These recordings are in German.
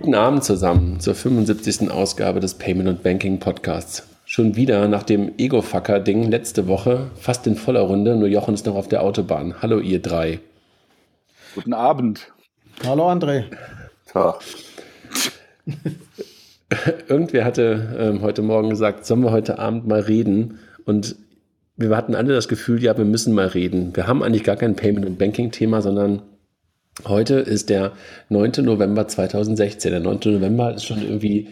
Guten Abend zusammen zur 75. Ausgabe des Payment und Banking Podcasts. Schon wieder nach dem Ego-Fucker-Ding letzte Woche, fast in voller Runde, nur Jochen ist noch auf der Autobahn. Hallo ihr drei. Guten Abend. Hallo André. Tag. Irgendwer hatte ähm, heute Morgen gesagt, sollen wir heute Abend mal reden? Und wir hatten alle das Gefühl, ja, wir müssen mal reden. Wir haben eigentlich gar kein Payment- und Banking-Thema, sondern heute ist der 9. November 2016. Der 9. November ist schon irgendwie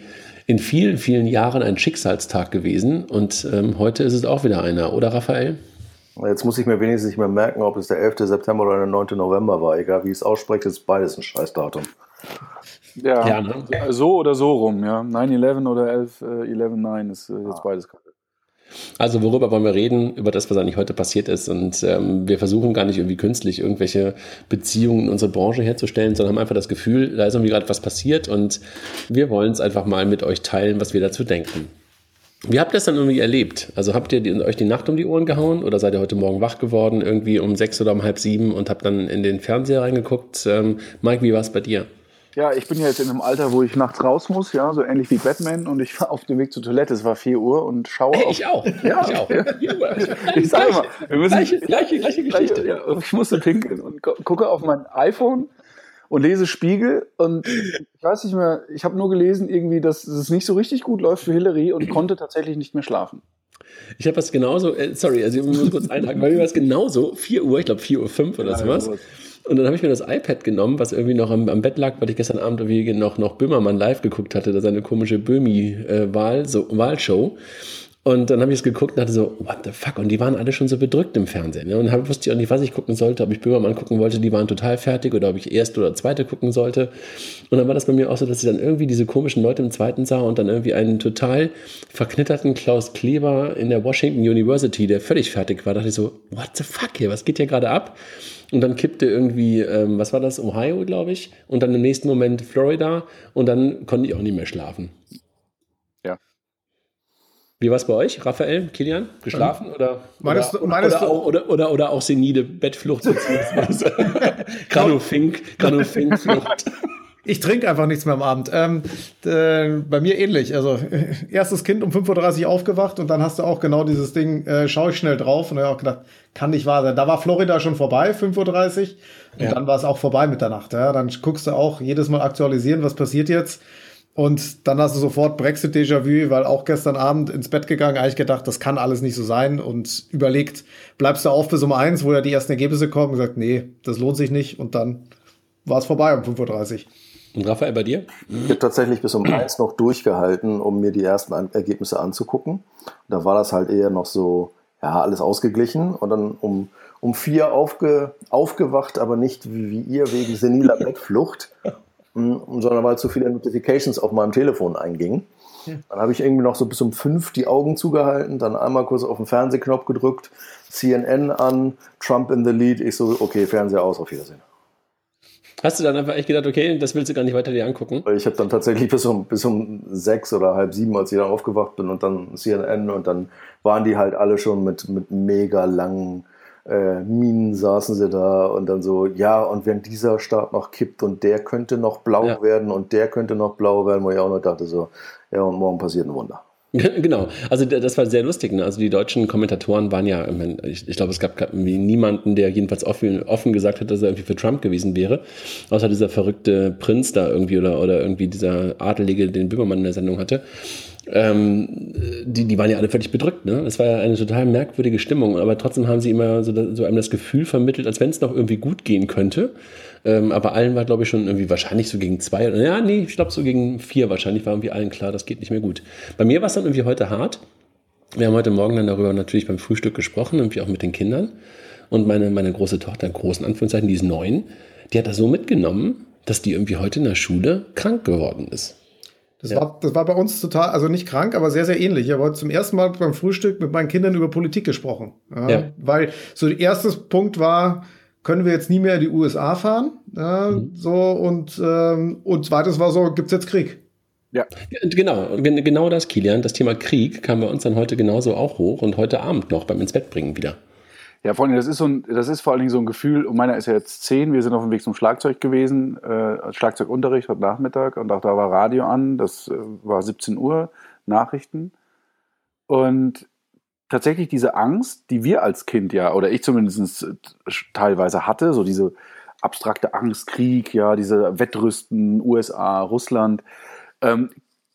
in vielen, vielen Jahren ein Schicksalstag gewesen und ähm, heute ist es auch wieder einer, oder Raphael? Jetzt muss ich mir wenigstens nicht mehr merken, ob es der 11. September oder der 9. November war. Egal wie ich es ausspreche, ist beides ein Scheißdatum. Ja, ja ne? so oder so rum, ja. 9-11 oder 11-11-9 ist äh, jetzt ah. beides kacke. Also worüber wollen wir reden? Über das, was eigentlich heute passiert ist. Und ähm, wir versuchen gar nicht irgendwie künstlich irgendwelche Beziehungen in unsere Branche herzustellen, sondern haben einfach das Gefühl, da ist irgendwie gerade was passiert und wir wollen es einfach mal mit euch teilen, was wir dazu denken. Wie habt ihr das dann irgendwie erlebt? Also habt ihr die, euch die Nacht um die Ohren gehauen oder seid ihr heute Morgen wach geworden, irgendwie um sechs oder um halb sieben und habt dann in den Fernseher reingeguckt? Ähm, Mike, wie war es bei dir? Ja, ich bin ja jetzt in einem Alter, wo ich nachts raus muss, ja, so ähnlich wie Batman und ich war auf dem Weg zur Toilette, es war 4 Uhr und schaue hey, ich auch. Ja, ich auch. ich, ich sage mal, wir müssen gleiche, gleiche, gleiche Geschichte. Ja, ich musste pinkeln und gucke auf mein iPhone und lese Spiegel und ich weiß nicht mehr, ich habe nur gelesen irgendwie, dass es nicht so richtig gut läuft für Hillary und konnte tatsächlich nicht mehr schlafen. Ich habe das genauso, äh, sorry, also ich muss kurz einhaken, weil mir war es genauso, 4 Uhr, ich glaube 4 Uhr 5 oder ja, sowas. Ja, und dann habe ich mir das iPad genommen, was irgendwie noch am, am, Bett lag, weil ich gestern Abend irgendwie noch, noch Böhmermann live geguckt hatte, da seine komische Böhmi-Wahl, äh. Und dann habe ich es geguckt und dachte so, what the fuck? Und die waren alle schon so bedrückt im Fernsehen. Ne? Und hab, wusste ich auch nicht, was ich gucken sollte, ob ich Böhmermann gucken wollte, die waren total fertig oder ob ich erste oder zweite gucken sollte. Und dann war das bei mir auch so, dass ich dann irgendwie diese komischen Leute im zweiten sah und dann irgendwie einen total verknitterten Klaus Kleber in der Washington University, der völlig fertig war. Da dachte ich so, what the fuck hier, was geht hier gerade ab? Und dann kippte irgendwie, ähm, was war das, Ohio, glaube ich, und dann im nächsten Moment Florida und dann konnte ich auch nicht mehr schlafen. Wie war es bei euch, Raphael, Kilian? Geschlafen ähm, oder, meinst oder, du, meinst oder, auch, oder, oder, oder auch senile Bettflucht beziehungsweise Granufink, Granufinkflucht? Ich trinke einfach nichts mehr am Abend. Ähm, äh, bei mir ähnlich. Also erstes Kind um 5.30 Uhr aufgewacht und dann hast du auch genau dieses Ding, äh, schaue ich schnell drauf und habe auch gedacht, kann nicht wahr sein. Da war Florida schon vorbei, 5.30 Uhr und ja. dann war es auch vorbei mit der Nacht. Ja? Dann guckst du auch jedes Mal aktualisieren, was passiert jetzt. Und dann hast du sofort Brexit-Déjà-vu, weil auch gestern Abend ins Bett gegangen, eigentlich gedacht, das kann alles nicht so sein und überlegt, bleibst du auf bis um eins, wo ja die ersten Ergebnisse kommen, gesagt, nee, das lohnt sich nicht und dann war es vorbei um 5.30 Uhr. Und Raphael, bei dir? Ich habe tatsächlich bis um eins noch durchgehalten, um mir die ersten Ergebnisse anzugucken. Da war das halt eher noch so, ja, alles ausgeglichen und dann um, um vier aufge, aufgewacht, aber nicht wie, wie ihr wegen seniler Bettflucht sondern weil zu viele Notifications auf meinem Telefon eingingen. Ja. Dann habe ich irgendwie noch so bis um fünf die Augen zugehalten, dann einmal kurz auf den Fernsehknopf gedrückt, CNN an, Trump in the lead. Ich so, okay, Fernseher aus, auf Wiedersehen. Hast du dann einfach echt gedacht, okay, das willst du gar nicht weiter dir angucken? Ich habe dann tatsächlich bis um, bis um sechs oder halb sieben, als ich dann aufgewacht bin und dann CNN und dann waren die halt alle schon mit, mit mega langen äh, Minen saßen sie da und dann so, ja, und wenn dieser Staat noch kippt und der könnte noch blau ja. werden und der könnte noch blau werden, wo ich auch noch dachte so, ja, und morgen passiert ein Wunder. Genau, also das war sehr lustig. Ne? Also die deutschen Kommentatoren waren ja, ich, ich glaube, es gab niemanden, der jedenfalls offen, offen gesagt hat, dass er irgendwie für Trump gewesen wäre, außer dieser verrückte Prinz da irgendwie oder, oder irgendwie dieser Adelige, den Böhmermann in der Sendung hatte ähm, die, die waren ja alle völlig bedrückt. Ne? Es war ja eine total merkwürdige Stimmung, aber trotzdem haben sie immer so, so einem das Gefühl vermittelt, als wenn es noch irgendwie gut gehen könnte. Ähm, aber allen war, glaube ich, schon irgendwie wahrscheinlich so gegen zwei, ja, nee, ich glaube so gegen vier wahrscheinlich war irgendwie allen klar, das geht nicht mehr gut. Bei mir war es dann irgendwie heute hart. Wir haben heute Morgen dann darüber natürlich beim Frühstück gesprochen, irgendwie auch mit den Kindern. Und meine, meine große Tochter, in großen Anführungszeichen, die ist neun, die hat das so mitgenommen, dass die irgendwie heute in der Schule krank geworden ist. Das, ja. war, das war bei uns total, also nicht krank, aber sehr, sehr ähnlich. Ich habe heute zum ersten Mal beim Frühstück mit meinen Kindern über Politik gesprochen. Ja, ja. Weil so der erste Punkt war, können wir jetzt nie mehr in die USA fahren? Ja, mhm. So und, ähm, und zweites war so, gibt's jetzt Krieg? Ja. Genau, genau das, Kilian. Das Thema Krieg kam bei uns dann heute genauso auch hoch und heute Abend noch beim ins Bett bringen wieder. Ja, vor allem, das ist, so ein, das ist vor allen Dingen so ein Gefühl, und meiner ist ja jetzt zehn, wir sind auf dem Weg zum Schlagzeug gewesen, äh, Schlagzeugunterricht heute Nachmittag, und auch da war Radio an, das äh, war 17 Uhr, Nachrichten. Und tatsächlich diese Angst, die wir als Kind ja, oder ich zumindest äh, teilweise hatte, so diese abstrakte Angst, Krieg, ja, diese Wettrüsten, USA, Russland, ähm,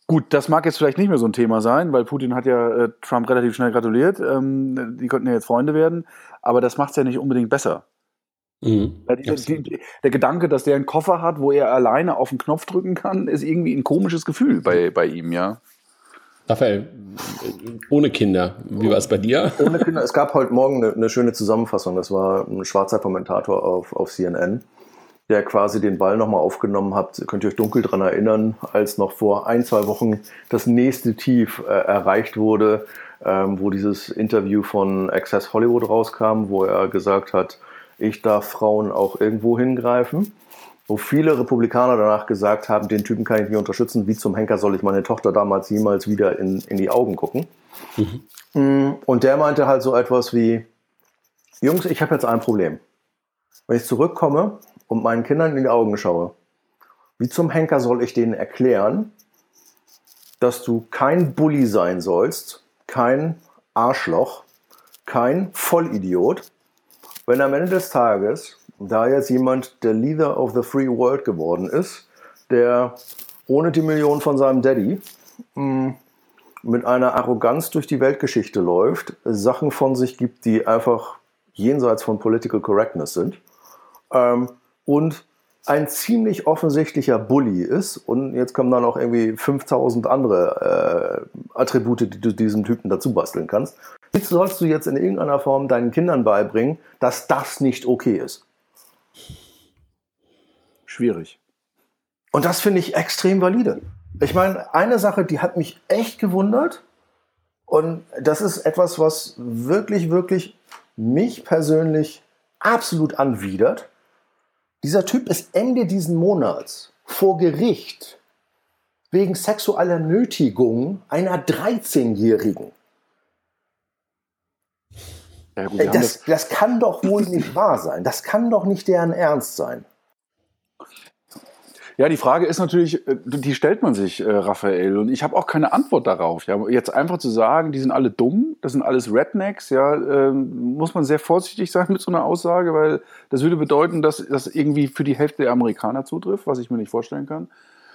Gut, das mag jetzt vielleicht nicht mehr so ein Thema sein, weil Putin hat ja äh, Trump relativ schnell gratuliert. Ähm, die konnten ja jetzt Freunde werden, aber das macht es ja nicht unbedingt besser. Mhm. Ja, die, die, der Gedanke, dass der einen Koffer hat, wo er alleine auf den Knopf drücken kann, ist irgendwie ein komisches Gefühl bei, bei ihm, ja. Raphael, ohne Kinder, wie war es bei dir? Ohne Kinder. Es gab heute Morgen eine, eine schöne Zusammenfassung. Das war ein schwarzer Kommentator auf, auf CNN der quasi den Ball nochmal aufgenommen hat. Könnt ihr euch dunkel daran erinnern, als noch vor ein, zwei Wochen das nächste Tief äh, erreicht wurde, ähm, wo dieses Interview von Access Hollywood rauskam, wo er gesagt hat, ich darf Frauen auch irgendwo hingreifen. Wo viele Republikaner danach gesagt haben, den Typen kann ich nicht unterstützen, wie zum Henker soll ich meine Tochter damals jemals wieder in, in die Augen gucken. Mhm. Und der meinte halt so etwas wie, Jungs, ich habe jetzt ein Problem. Wenn ich zurückkomme und meinen Kindern in die Augen schaue, wie zum Henker soll ich denen erklären, dass du kein Bully sein sollst, kein Arschloch, kein Vollidiot, wenn am Ende des Tages da jetzt jemand der Leader of the Free World geworden ist, der ohne die Million von seinem Daddy mh, mm, mit einer Arroganz durch die Weltgeschichte läuft, Sachen von sich gibt, die einfach jenseits von Political Correctness sind, ähm, und ein ziemlich offensichtlicher Bully ist und jetzt kommen dann auch irgendwie 5000 andere äh, Attribute, die du diesem Typen dazu basteln kannst. Wie sollst du jetzt in irgendeiner Form deinen Kindern beibringen, dass das nicht okay ist? Schwierig. Und das finde ich extrem valide. Ich meine, eine Sache, die hat mich echt gewundert und das ist etwas, was wirklich, wirklich mich persönlich absolut anwidert dieser Typ ist Ende diesen Monats vor Gericht wegen sexueller Nötigung einer 13-Jährigen. Ja, gut, das, das kann doch wohl nicht wahr sein. Das kann doch nicht deren Ernst sein. Ja, die Frage ist natürlich, äh, die stellt man sich, äh, Raphael, und ich habe auch keine Antwort darauf. Ja, jetzt einfach zu sagen, die sind alle dumm, das sind alles Rednecks, ja, äh, muss man sehr vorsichtig sein mit so einer Aussage, weil das würde bedeuten, dass das irgendwie für die Hälfte der Amerikaner zutrifft, was ich mir nicht vorstellen kann.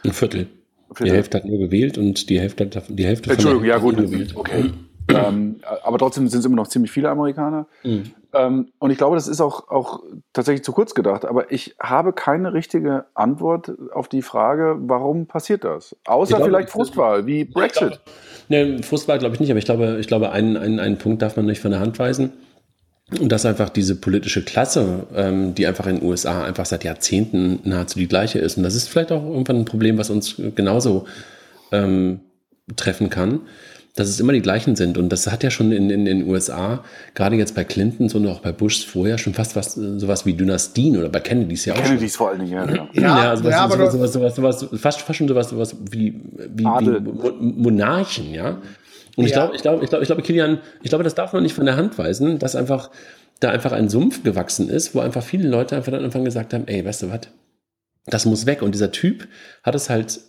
Ein Viertel. Viertel. Die Hälfte hat nur gewählt und die Hälfte hat die Hälfte Entschuldigung, ja gut, gewählt. Okay. ähm, aber trotzdem sind es immer noch ziemlich viele Amerikaner. Mhm. Ähm, und ich glaube, das ist auch, auch tatsächlich zu kurz gedacht. Aber ich habe keine richtige Antwort auf die Frage, warum passiert das? Außer glaube, vielleicht Frustwahl, wie Brexit. Ne, Frustwahl glaube ich nicht, aber ich glaube, ich glaube einen, einen, einen Punkt darf man nicht von der Hand weisen. Und dass einfach diese politische Klasse, ähm, die einfach in den USA einfach seit Jahrzehnten nahezu die gleiche ist. Und das ist vielleicht auch irgendwann ein Problem, was uns genauso ähm, treffen kann dass es immer die gleichen sind. Und das hat ja schon in, in, in den USA, gerade jetzt bei Clintons und auch bei Bushs vorher, schon fast was, sowas wie Dynastien oder bei Kennedys ja auch. Kennedys vor allen Dingen, ja. Genau. Ja, ja, sowas, ja sowas, sowas, sowas, sowas, fast, fast schon sowas, sowas wie, wie, wie Monarchen, ja. Und ich glaube, ich glaube, ich glaube, ich glaube, Kilian, ich glaube, das darf man nicht von der Hand weisen, dass einfach da einfach ein Sumpf gewachsen ist, wo einfach viele Leute einfach dann Anfang gesagt haben, ey, weißt du was? Das muss weg. Und dieser Typ hat es halt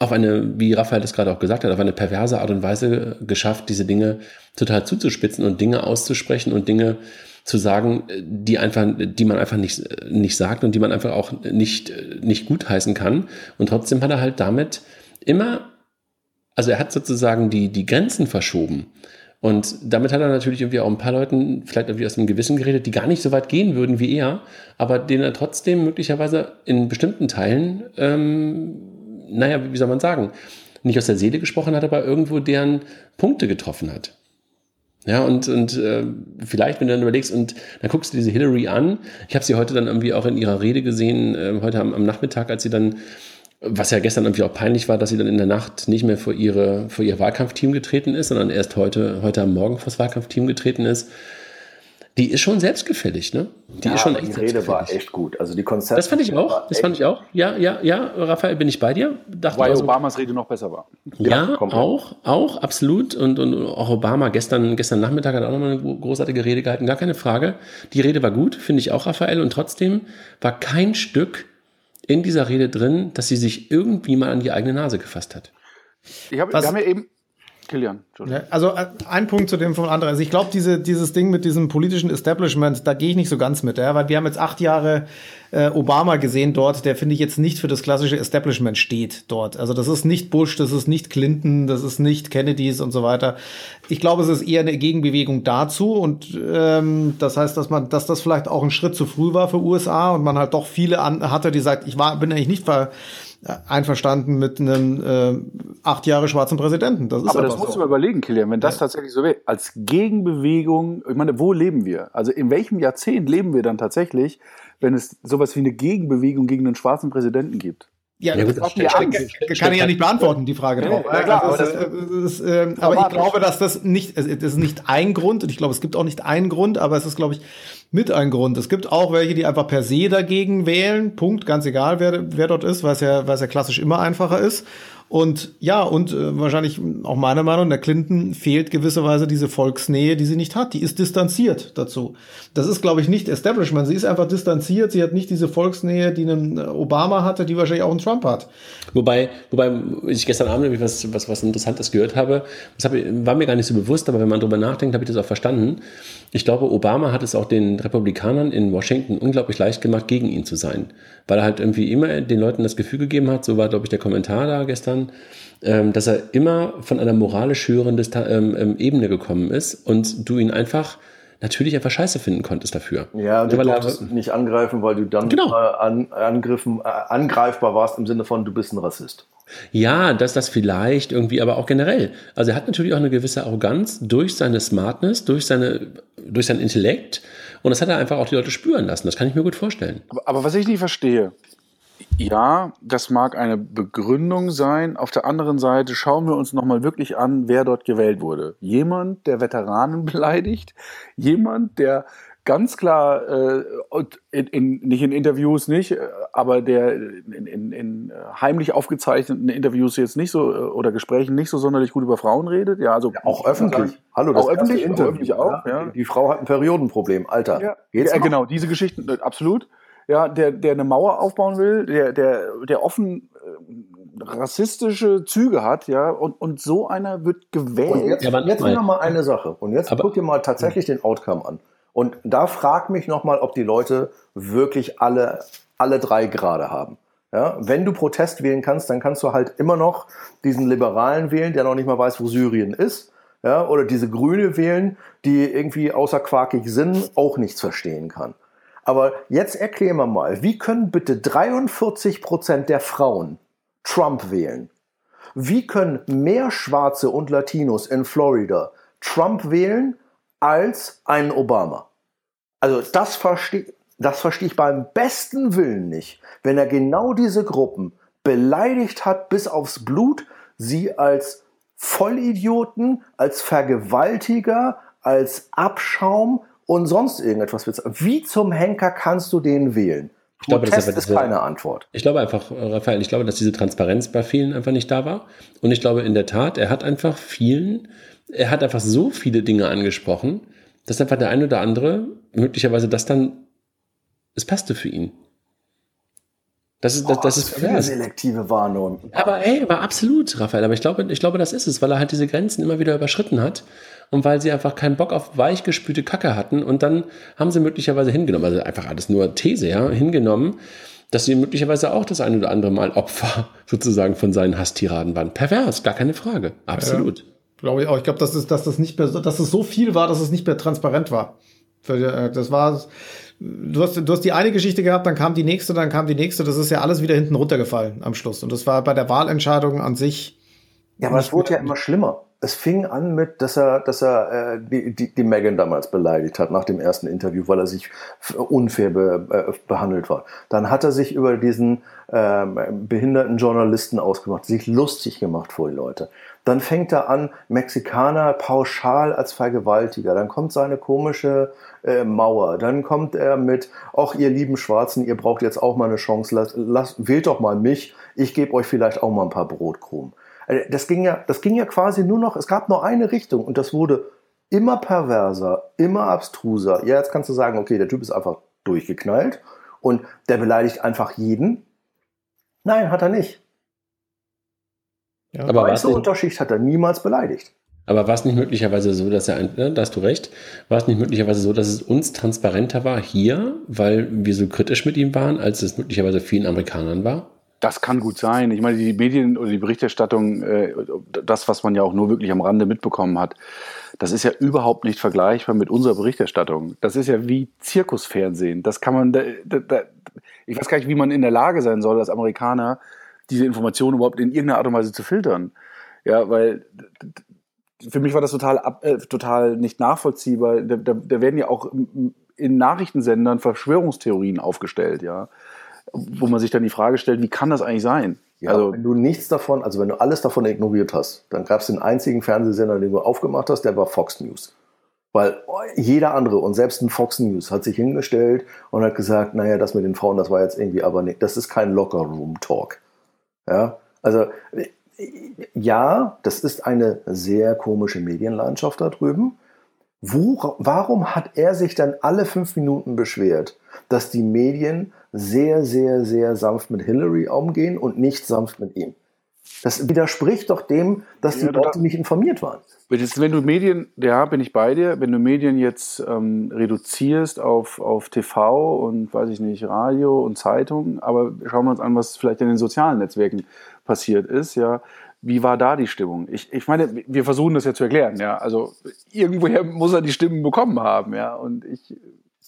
auf eine, wie Raphael das gerade auch gesagt hat, auf eine perverse Art und Weise geschafft, diese Dinge total zuzuspitzen und Dinge auszusprechen und Dinge zu sagen, die einfach, die man einfach nicht, nicht sagt und die man einfach auch nicht, nicht gutheißen kann. Und trotzdem hat er halt damit immer, also er hat sozusagen die, die Grenzen verschoben. Und damit hat er natürlich irgendwie auch ein paar Leuten vielleicht irgendwie aus dem Gewissen geredet, die gar nicht so weit gehen würden wie er, aber denen er trotzdem möglicherweise in bestimmten Teilen ähm, naja, wie soll man sagen, nicht aus der Seele gesprochen hat, aber irgendwo deren Punkte getroffen hat. Ja, und, und äh, vielleicht, wenn du dann überlegst und dann guckst du diese Hillary an, ich habe sie heute dann irgendwie auch in ihrer Rede gesehen, äh, heute am, am Nachmittag, als sie dann, was ja gestern irgendwie auch peinlich war, dass sie dann in der Nacht nicht mehr vor, ihre, vor ihr Wahlkampfteam getreten ist, sondern erst heute, heute am Morgen vor das Wahlkampfteam getreten ist Die ist schon selbstgefällig, ne? Die ja, ist schon echt Die Rede war echt gut. Also die Konzepte. Das fand ich auch. Das fand ich auch. Ja, ja, ja, Raphael, bin ich bei dir. Dachte Weil also, Obamas Rede noch besser war. Ja, ja auch, auch, absolut. Und, und auch Obama gestern, gestern Nachmittag hat auch nochmal eine großartige Rede gehalten. Gar keine Frage. Die Rede war gut, finde ich auch, Raphael. Und trotzdem war kein Stück in dieser Rede drin, dass sie sich irgendwie mal an die eigene Nase gefasst hat. Ich hab, wir haben ja eben Kilian. Also äh, ein Punkt zu dem von anderen. Also ich glaube, diese, dieses Ding mit diesem politischen Establishment, da gehe ich nicht so ganz mit, ja, weil wir haben jetzt acht Jahre äh, Obama gesehen dort, der finde ich jetzt nicht für das klassische Establishment steht dort. Also das ist nicht Bush, das ist nicht Clinton, das ist nicht Kennedys und so weiter. Ich glaube, es ist eher eine Gegenbewegung dazu und ähm, das heißt, dass man, dass das vielleicht auch ein Schritt zu früh war für USA und man halt doch viele an, hatte, die sagt, ich war, bin eigentlich nicht ver einverstanden mit einem äh, acht Jahre schwarzen Präsidenten. Das ist Aber das musst so. du mal überlegen, Kilian, wenn das ja. tatsächlich so wäre. Als Gegenbewegung, ich meine, wo leben wir? Also in welchem Jahrzehnt leben wir dann tatsächlich, wenn es sowas wie eine Gegenbewegung gegen einen schwarzen Präsidenten gibt? Ja, ja gut, das das kann, kann ich ja nicht beantworten, die Frage drauf. Ja, klar, also, das, das, äh, aber ich glaube, dass das nicht, das ist nicht ein Grund, und ich glaube, es gibt auch nicht einen Grund, aber es ist, glaube ich, mit ein Grund. Es gibt auch welche, die einfach per se dagegen wählen. Punkt, ganz egal, wer, wer dort ist, weil es ja, weil es ja klassisch immer einfacher ist. Und ja, und äh, wahrscheinlich auch meiner Meinung der Clinton fehlt gewisserweise diese Volksnähe, die sie nicht hat. Die ist distanziert dazu. Das ist, glaube ich, nicht Establishment. Sie ist einfach distanziert. Sie hat nicht diese Volksnähe, die ein äh, Obama hatte, die wahrscheinlich auch ein Trump hat. Wobei, wobei ich gestern Abend was, was, was Interessantes gehört habe. Das hab, war mir gar nicht so bewusst, aber wenn man drüber nachdenkt, habe ich das auch verstanden. Ich glaube, Obama hat es auch den Republikanern in Washington unglaublich leicht gemacht, gegen ihn zu sein. Weil er halt irgendwie immer den Leuten das Gefühl gegeben hat, so war, glaube ich, der Kommentar da gestern, ähm, dass er immer von einer moralisch höheren ähm, ähm, Ebene gekommen ist und du ihn einfach natürlich einfach scheiße finden konntest dafür. Ja, du durftest nicht angreifen, weil du dann genau. äh, an, angriffen, äh, angreifbar warst im Sinne von, du bist ein Rassist. Ja, dass das vielleicht irgendwie, aber auch generell. Also er hat natürlich auch eine gewisse Arroganz durch seine Smartness, durch, seine, durch sein Intellekt. Und das hat er einfach auch die Leute spüren lassen. Das kann ich mir gut vorstellen. Aber, aber was ich nicht verstehe, ja, das mag eine Begründung sein. Auf der anderen Seite schauen wir uns nochmal wirklich an, wer dort gewählt wurde. Jemand, der Veteranen beleidigt, jemand, der ganz klar, äh, in, in, nicht in Interviews nicht, aber der in, in, in heimlich aufgezeichneten Interviews jetzt nicht so oder Gesprächen nicht so sonderlich gut über Frauen redet. Ja, also ja, auch öffentlich. Hallo, das auch öffentlich, Interview, öffentlich auch. Ja. Die, die Frau hat ein Periodenproblem, Alter. Ja, ja genau, diese Geschichten, äh, absolut. Ja, der, der eine Mauer aufbauen will, der, der, der offen äh, rassistische Züge hat, ja, und, und so einer wird gewählt. Und jetzt, ja, jetzt noch mal eine Sache. Und jetzt aber, guck dir mal tatsächlich den Outcome an. Und da frag mich nochmal, ob die Leute wirklich alle, alle drei Grade haben. Ja, wenn du Protest wählen kannst, dann kannst du halt immer noch diesen Liberalen wählen, der noch nicht mal weiß, wo Syrien ist. Ja, oder diese Grüne wählen, die irgendwie außer quakig Sinn auch nichts verstehen kann. Aber jetzt erklären wir mal, wie können bitte 43 Prozent der Frauen Trump wählen? Wie können mehr Schwarze und Latinos in Florida Trump wählen als einen Obama. Also das verstehe das verstehe ich beim besten Willen nicht, wenn er genau diese Gruppen beleidigt hat bis aufs Blut, sie als Vollidioten, als Vergewaltiger, als Abschaum und sonst irgendetwas. Wie zum Henker kannst du den wählen? Ich glaube, das ist, diese, keine Antwort. Ich glaube einfach, Raphael, ich glaube, dass diese Transparenz bei vielen einfach nicht da war. Und ich glaube in der Tat, er hat einfach vielen er hat einfach so viele Dinge angesprochen, dass einfach der eine oder andere möglicherweise das dann, es passte für ihn. Das ist, das, das ist für selektive Warnung. Aber hey, war absolut, Raphael. Aber ich glaube, ich glaube, das ist es, weil er halt diese Grenzen immer wieder überschritten hat und weil sie einfach keinen Bock auf weichgespülte Kacke hatten und dann haben sie möglicherweise hingenommen, also einfach alles nur These, ja, hingenommen, dass sie möglicherweise auch das eine oder andere Mal Opfer sozusagen von seinen Hasstiraden waren. Pervers, gar keine Frage. Absolut. Ja. Glaube ich auch. Ich glaube, dass es, dass das nicht mehr, dass es so viel war, dass es nicht mehr transparent war. Äh, das war, du hast, du hast die eine Geschichte gehabt, dann kam die nächste, dann kam die nächste. Das ist ja alles wieder hinten runtergefallen am Schluss. Und das war bei der Wahlentscheidung an sich. Ja, aber es wurde ja immer schlimmer es fing an mit, dass er, dass er äh, die, die, die Megan damals beleidigt hat nach dem ersten Interview, weil er sich unfair be, äh, behandelt war. Dann hat er sich über diesen ähm, behinderten Journalisten ausgemacht, sich lustig gemacht vor die Leute. Dann fängt er an, Mexikaner pauschal als Vergewaltiger. Dann kommt seine komische äh, Mauer. Dann kommt er mit, ach ihr lieben Schwarzen, ihr braucht jetzt auch mal eine Chance. Lasst, lasst, wählt doch mal mich. Ich gebe euch vielleicht auch mal ein paar Brotkrumen. Äh, das ging ja, das ging ja quasi nur noch, es gab nur eine Richtung und das wurde immer perverser, immer abstruser. Ja, jetzt kannst du sagen, okay, der Typ ist einfach durchgeknallt und der beleidigt einfach jeden. Nein, hat er nicht. Ja, aber weiße Unterschicht hat er niemals beleidigt. Aber war es nicht möglicherweise so, dass er, ein, ne, da hast du recht, war es nicht möglicherweise so, dass es uns transparenter war hier, weil wir so kritisch mit ihm waren, als es möglicherweise vielen Amerikanern war? Das kann gut sein. Ich meine, die Medien oder die Berichterstattung, äh, das, was man ja auch nur wirklich am Rande mitbekommen hat, das ist ja überhaupt nicht vergleichbar mit unserer Berichterstattung. Das ist ja wie Zirkusfernsehen. Das kann man, da, da, ich weiß gar nicht, wie man in der Lage sein soll, als Amerikaner diese Informationen überhaupt in irgendeiner Art und Weise zu filtern. Ja, weil für mich war das total, ab, äh, total nicht nachvollziehbar. Da, da, da werden ja auch in Nachrichtensendern Verschwörungstheorien aufgestellt, ja wo man sich dann die Frage stellt, wie kann das eigentlich sein? Ja, also, wenn du nichts davon, also wenn du alles davon ignoriert hast, dann gab es den einzigen Fernsehsender, den du aufgemacht hast, der war Fox News. Weil jeder andere und selbst ein Fox News hat sich hingestellt und hat gesagt, naja, das mit den Frauen, das war jetzt irgendwie aber nicht, das ist kein Locker-Room-Talk. Ja, also ja, das ist eine sehr komische Medienlandschaft da drüben. Wo, warum hat er sich dann alle fünf Minuten beschwert, dass die Medien sehr, sehr, sehr sanft mit Hillary umgehen und nicht sanft mit ihm? Das widerspricht doch dem, dass die Leute nicht informiert waren. Wenn du Medien, ja, bin ich bei dir, wenn du Medien jetzt ähm, reduzierst auf, auf TV und, weiß ich nicht, Radio und Zeitung, aber schauen wir uns an, was vielleicht in den sozialen Netzwerken passiert ist, ja, wie war da die Stimmung? Ich, ich meine, wir versuchen das ja zu erklären, ja. Also irgendwoher muss er die Stimmen bekommen haben, ja. Und ich,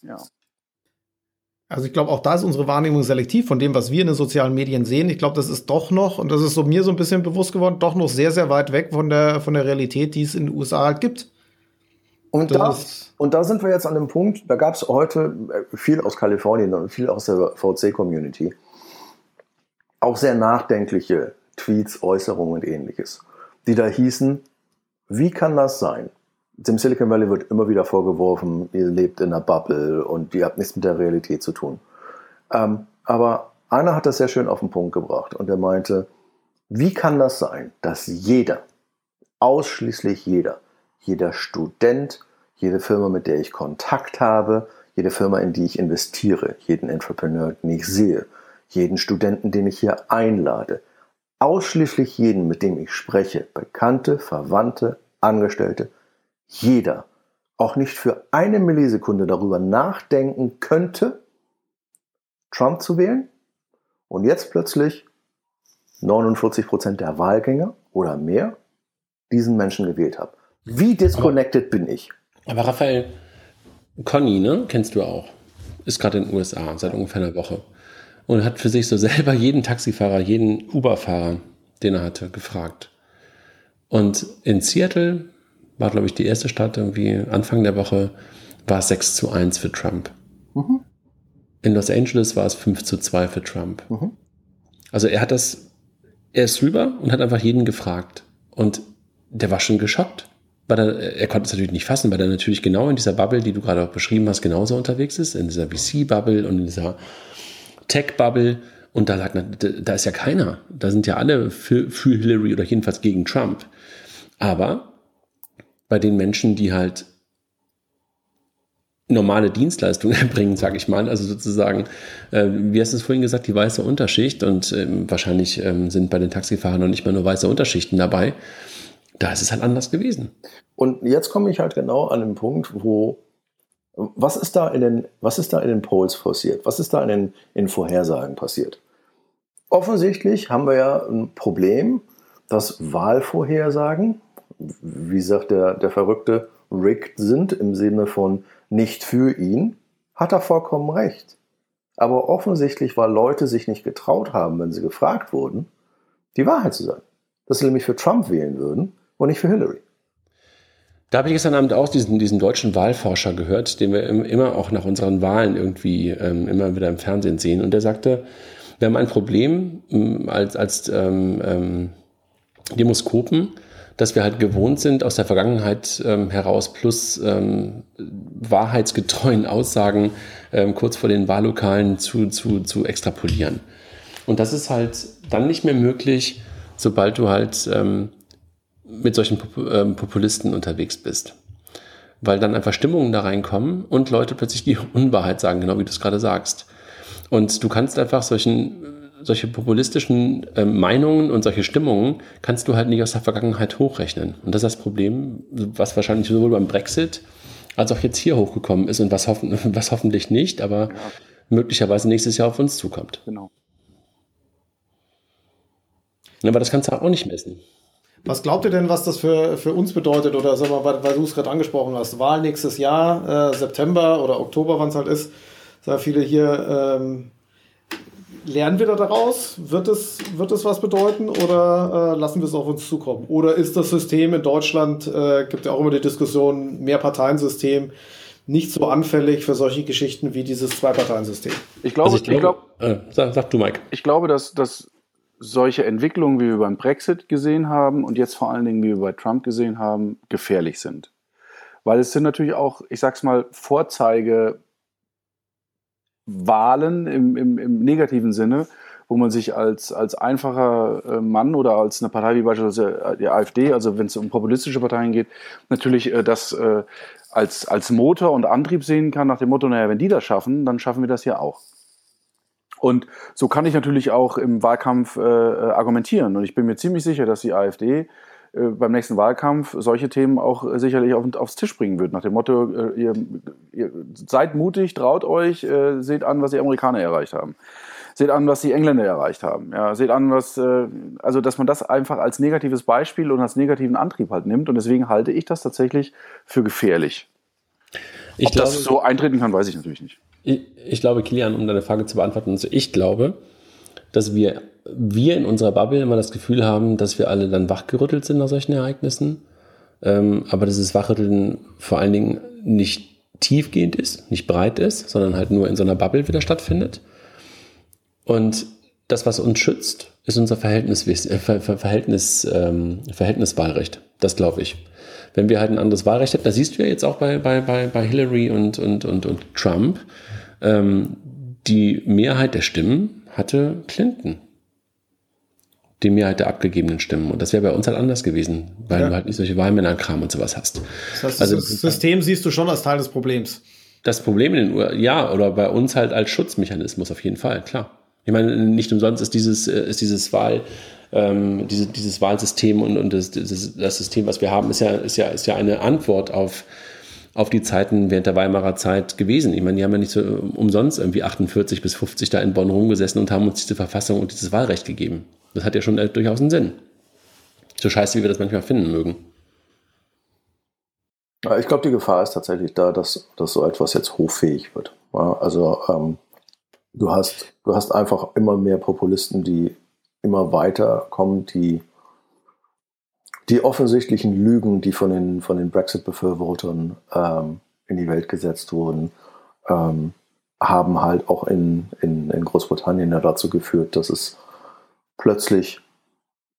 ja. Also ich glaube, auch da ist unsere Wahrnehmung selektiv von dem, was wir in den sozialen Medien sehen. Ich glaube, das ist doch noch, und das ist so mir so ein bisschen bewusst geworden, doch noch sehr, sehr weit weg von der, von der Realität, die es in den USA halt gibt. Und da, und da sind wir jetzt an dem Punkt, da gab es heute äh, viel aus Kalifornien und viel aus der VC-Community. Auch sehr nachdenkliche Tweets, Äußerungen und ähnliches, die da hießen, wie kann das sein? Dem Silicon Valley wird immer wieder vorgeworfen, ihr lebt in einer Bubble und ihr habt nichts mit der Realität zu tun. Ähm, aber einer hat das sehr schön auf den Punkt gebracht und er meinte, wie kann das sein, dass jeder, ausschließlich jeder, jeder Student, jede Firma, mit der ich Kontakt habe, jede Firma, in die ich investiere, jeden Entrepreneur, den ich sehe, jeden Studenten, den ich hier einlade, ausschließlich jeden, mit dem ich spreche, Bekannte, Verwandte, Angestellte, jeder, auch nicht für eine Millisekunde darüber nachdenken könnte, Trump zu wählen und jetzt plötzlich 49 Prozent der Wahlgänger oder mehr diesen Menschen gewählt haben. Wie disconnected aber, bin ich? Aber Raphael, Conny, ne, kennst du auch, ist gerade in den USA seit ungefähr einer Woche und hat für sich so selber jeden Taxifahrer, jeden Uber-Fahrer, den er hatte, gefragt. Und in Seattle war, glaube ich, die erste Stadt, irgendwie Anfang der Woche, war es 6 zu 1 für Trump. Mhm. In Los Angeles war es 5 zu 2 für Trump. Mhm. Also er hat das, er ist rüber und hat einfach jeden gefragt. Und der war schon geschockt. Weil er, er konnte es natürlich nicht fassen, weil er natürlich genau in dieser Bubble, die du gerade auch beschrieben hast, genauso unterwegs ist, in dieser VC-Bubble und in dieser Tech-Bubble und da sagt, da ist ja keiner. Da sind ja alle für, für Hillary oder jedenfalls gegen Trump. Aber bei den Menschen, die halt normale Dienstleistungen erbringen, sage ich mal. Also sozusagen, äh, wie hast du es vorhin gesagt, die weiße Unterschicht und ähm, wahrscheinlich ähm, sind bei den Taxifahrern noch nicht mal nur weiße Unterschichten dabei. Da ist es halt anders gewesen. Und jetzt komme ich halt genau an den Punkt, wo was ist da in den, was ist da in den Polls passiert? Was ist da in den in Vorhersagen passiert? Offensichtlich haben wir ja ein Problem, dass Wahlvorhersagen, wie sagt der, der Verrückte, rigged sind im Sinne von nicht für ihn, hat er vollkommen recht. Aber offensichtlich, weil Leute sich nicht getraut haben, wenn sie gefragt wurden, die Wahrheit zu sagen. Dass sie nämlich für Trump wählen würden und nicht für Hillary. Da habe ich gestern Abend auch diesen, diesen deutschen Wahlforscher gehört, den wir immer auch nach unseren Wahlen irgendwie ähm, immer wieder im Fernsehen sehen. Und der sagte, Wir haben ein Problem ähm, als, als ähm, ähm, Demoskopen, dass wir halt gewohnt sind, aus der Vergangenheit ähm, heraus plus ähm, wahrheitsgetreuen Aussagen ähm, kurz vor den Wahllokalen zu, zu, zu extrapolieren. Und das ist halt dann nicht mehr möglich, sobald du halt ähm, mit solchen ähm, Populisten unterwegs bist. Weil dann einfach Stimmungen da reinkommen und Leute plötzlich die Unwahrheit sagen, genau wie du es gerade sagst. Und du kannst einfach solchen solche populistischen äh, Meinungen und solche Stimmungen kannst du halt nicht aus der Vergangenheit hochrechnen. Und das ist das Problem, was wahrscheinlich sowohl beim Brexit als auch jetzt hier hochgekommen ist und was, hoffen, was hoffentlich nicht, aber ja. möglicherweise nächstes Jahr auf uns zukommt. Genau. Aber das kannst du auch nicht messen. Was glaubt ihr denn, was das für, für uns bedeutet? Oder sag mal, weil, weil du es gerade angesprochen hast, Wahl nächstes Jahr, äh, September oder Oktober, wann es halt ist, sagen viele hier, ähm, lernen wir da daraus? Wird es, wird es was bedeuten oder äh, lassen wir es auf uns zukommen? Oder ist das System in Deutschland, äh, gibt ja auch immer die Diskussion, Mehrparteiensystem, nicht so anfällig für solche Geschichten wie dieses Zwei-Parteien-System? Ich glaube, also ich, glaube, ich glaube äh, sag, sag, du, Mike. Ich glaube, dass, dass solche Entwicklungen, wie wir beim Brexit gesehen haben und jetzt vor allen Dingen, wie wir bei Trump gesehen haben, gefährlich sind. Weil es sind natürlich auch, ich sag's mal, Vorzeige Wahlen im, im, im negativen Sinne, wo man sich als, als einfacher äh, Mann oder als eine Partei wie beispielsweise die AfD, also wenn es um populistische Parteien geht, natürlich äh, das äh, als, als Motor und Antrieb sehen kann, nach dem Motto, naja, wenn die das schaffen, dann schaffen wir das ja auch. Und so kann ich natürlich auch im Wahlkampf äh, argumentieren. Und ich bin mir ziemlich sicher, dass die AfD äh, beim nächsten Wahlkampf solche Themen auch äh, sicherlich auf, aufs Tisch bringen wird. Nach dem Motto, äh, ihr, ihr seid mutig, traut euch, seht an, was die Amerikaner erreicht haben. Seht an, was die Engländer erreicht haben. Ja, seht an, was, also dass man das einfach als negatives Beispiel und als negativen Antrieb halt nimmt. Und deswegen halte ich das tatsächlich für gefährlich. Ich Ob glaube, das so eintreten kann, weiß ich natürlich nicht. Ich, ich glaube, Kilian, um deine Frage zu beantworten, also ich glaube, dass wir wir in unserer Bubble immer das Gefühl haben, dass wir alle dann wachgerüttelt sind nach solchen Ereignissen. Ähm, aber dass das Wachrütteln vor allen Dingen nicht tiefgehend ist, nicht breit ist, sondern halt nur in so einer Bubble wieder stattfindet. Und das, was uns schützt, ist unser Verhältnis, äh, Verhältnis, ähm, Verhältniswahlrecht. Das glaube ich. Wenn wir halt ein anderes Wahlrecht hätten, das siehst du ja jetzt auch bei, bei, bei, bei Hillary und, und, und, und Trump, ähm, die Mehrheit der Stimmen hatte Clinton die Mehrheit der abgegebenen Stimmen. Und das wäre bei uns halt anders gewesen, weil ja. du halt nicht solche Wahlmännerkram und sowas hast. Das heißt, also, das System siehst du schon als Teil des Problems. Das Problem in den USA, ja, oder bei uns halt als Schutzmechanismus auf jeden Fall, klar. Ich meine, nicht umsonst ist dieses, äh, ist dieses Wahl, ähm, diese, dieses Wahlsystem und, und das, das, das, System, was wir haben, ist ja, ist ja, ist ja eine Antwort auf, auf die Zeiten während der Weimarer Zeit gewesen. Ich meine, die haben ja nicht so umsonst irgendwie 48 bis 50 da in Bonn rumgesessen und haben uns diese Verfassung und dieses Wahlrecht gegeben. Das hat ja schon äh, durchaus einen Sinn. So scheiße, wie wir das manchmal finden mögen. Ich glaube, die Gefahr ist tatsächlich da, dass, dass so etwas jetzt hochfähig wird. Also ähm, du, hast, du hast einfach immer mehr Populisten, die immer weiter kommen, die die offensichtlichen Lügen, die von den, von den Brexit-Befürwortern ähm, in die Welt gesetzt wurden, ähm, haben halt auch in, in, in Großbritannien ja dazu geführt, dass es plötzlich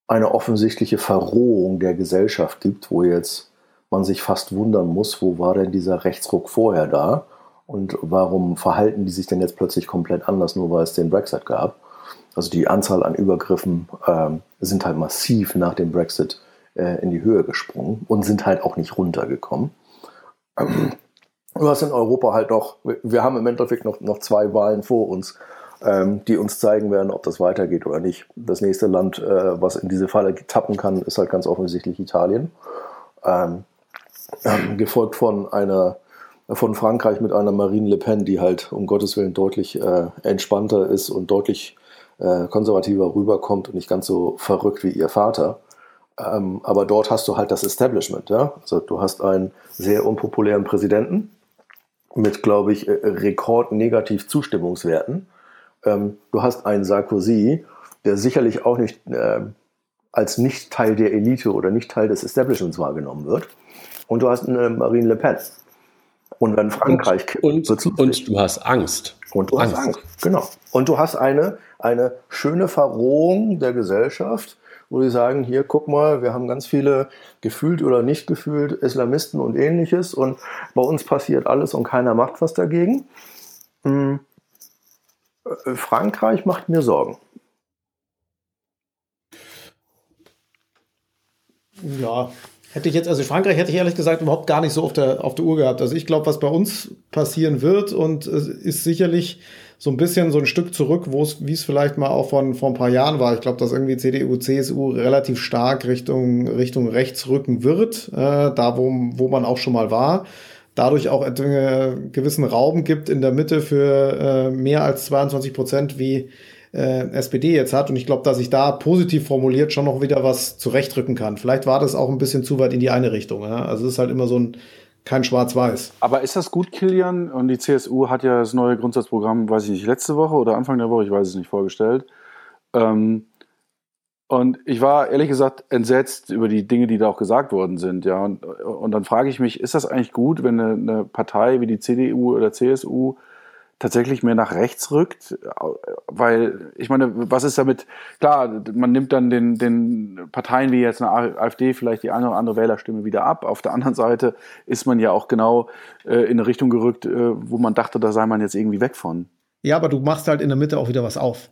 eine offensichtliche Verrohung der Gesellschaft gibt, wo jetzt man sich fast wundern muss, wo war denn dieser Rechtsruck vorher da und warum verhalten die sich denn jetzt plötzlich komplett anders, nur weil es den Brexit gab. Also die Anzahl an Übergriffen ähm, sind halt massiv nach dem Brexit äh, in die Höhe gesprungen und sind halt auch nicht runtergekommen. Ähm, du hast in Europa halt noch, wir haben im Endeffekt noch, noch zwei Wahlen vor uns ähm, die uns zeigen werden, ob das weitergeht oder nicht. Das nächste Land, äh, was in diese Falle tappen kann, ist halt ganz offensichtlich Italien. Ähm, ähm, gefolgt von einer von Frankreich mit einer Marine Le Pen, die halt um Gottes Willen deutlich äh, entspannter ist und deutlich äh, konservativer rüberkommt und nicht ganz so verrückt wie ihr Vater. Ähm, aber dort hast du halt das Establishment. Ja? Also du hast einen sehr unpopulären Präsidenten mit, glaube ich, äh, rekordnegativ Zustimmungswerten. Ähm, du hast einen Sarkozy, der sicherlich auch nicht äh, als nicht Teil der Elite oder nicht Teil des Establishments wahrgenommen wird. Und du hast eine Marine Le Pen. Und wenn Frankreich kippt, und, und, und du hast Angst. Und du Angst. hast Angst, genau. Und du hast eine, eine schöne Verrohung der Gesellschaft, wo sie sagen, hier, guck mal, wir haben ganz viele gefühlt oder nicht gefühlt Islamisten und ähnliches und bei uns passiert alles und keiner macht was dagegen. Hm. Äh, Frankreich macht mir Sorgen. Ja, hätte ich jetzt, also Frankreich hätte ich ehrlich gesagt überhaupt gar nicht so auf der, auf der Uhr gehabt. Also ich glaube, was bei uns passieren wird und ist sicherlich so ein bisschen so ein Stück zurück, wo es, wie es vielleicht mal auch von, vor ein paar Jahren war. Ich glaube, dass irgendwie CDU, CSU relativ stark Richtung, Richtung rechts rücken wird, äh, da wo, wo man auch schon mal war. Dadurch auch einen gewissen Raum gibt in der Mitte für äh, mehr als 22 Prozent, wie äh, SPD jetzt hat. Und ich glaube, dass ich da positiv formuliert schon noch wieder was zurechtrücken kann. Vielleicht war das auch ein bisschen zu weit in die eine Richtung. Ja? Also es ist halt immer so ein kein Schwarz-Weiß. Aber ist das gut, Kilian? Und die CSU hat ja das neue Grundsatzprogramm, weiß ich nicht, letzte Woche oder Anfang der Woche, ich weiß es nicht, vorgestellt. Ähm, und ich war ehrlich gesagt entsetzt über die Dinge, die da auch gesagt worden sind. Ja. Und, und dann frage ich mich, ist das eigentlich gut, wenn eine, eine Partei wie die CDU oder CSU tatsächlich mehr nach rechts rückt, weil ich meine, was ist damit, klar, man nimmt dann den, den Parteien wie jetzt eine AfD vielleicht die eine oder andere Wählerstimme wieder ab. Auf der anderen Seite ist man ja auch genau äh, in eine Richtung gerückt, äh, wo man dachte, da sei man jetzt irgendwie weg von. Ja, aber du machst halt in der Mitte auch wieder was auf.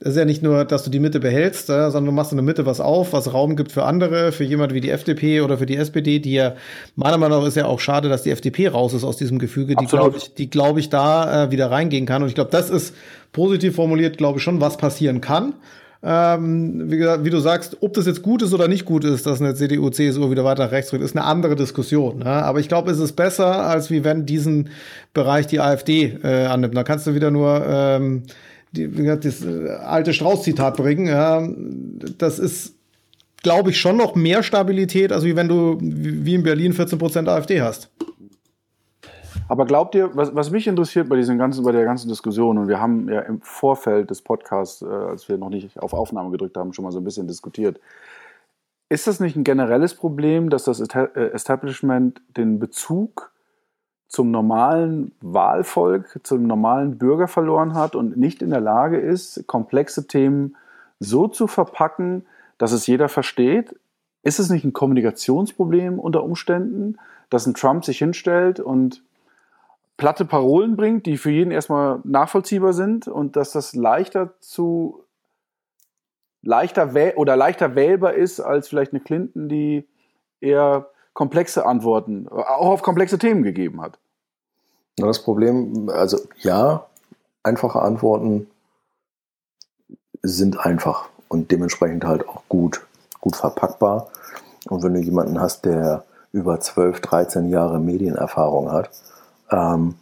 Es ist ja nicht nur, dass du die Mitte behältst, äh, sondern du machst in der Mitte was auf, was Raum gibt für andere, für jemand wie die FDP oder für die SPD, die ja, meiner Meinung nach ist ja auch schade, dass die FDP raus ist aus diesem Gefüge, die glaube ich, die glaube ich da äh, wieder reingehen kann. Und ich glaube, das ist positiv formuliert, glaube ich schon, was passieren kann. Ähm, wie, wie, du sagst, ob das jetzt gut ist oder nicht gut ist, dass eine CDU, CSU wieder weiter nach rechts rückt, ist eine andere Diskussion. Ne? Aber ich glaube, es ist besser, als wie wenn diesen Bereich die AfD äh, annimmt. Da kannst du wieder nur ähm, die, das äh, alte Strauß-Zitat bringen. Ja, das ist, glaube ich, schon noch mehr Stabilität, als wenn du wie in Berlin 14% AfD hast. Aber glaubt ihr, was, was mich interessiert bei diesen ganzen, bei der ganzen Diskussion, und wir haben ja im Vorfeld des Podcasts, äh, als wir noch nicht auf Aufnahme gedrückt haben, schon mal so ein bisschen diskutiert. Ist das nicht ein generelles Problem, dass das äh, Establishment den Bezug zum normalen Wahlvolk, zum normalen Bürger verloren hat und nicht in der Lage ist, komplexe Themen so zu verpacken, dass es jeder versteht? Ist es nicht ein Kommunikationsproblem unter Umständen, dass ein Trump sich hinstellt und platte Parolen bringt, die für jeden erstmal nachvollziehbar sind und dass das leichter zu leichter oder leichter wählbar ist als vielleicht eine Clinton, die eher komplexe Antworten, auch auf komplexe Themen gegeben hat. Das Problem, also ja, einfache Antworten sind einfach und dementsprechend halt auch gut, gut verpackbar. Und wenn du jemanden hast, der über 12, 13 Jahre Medienerfahrung hat, ähm,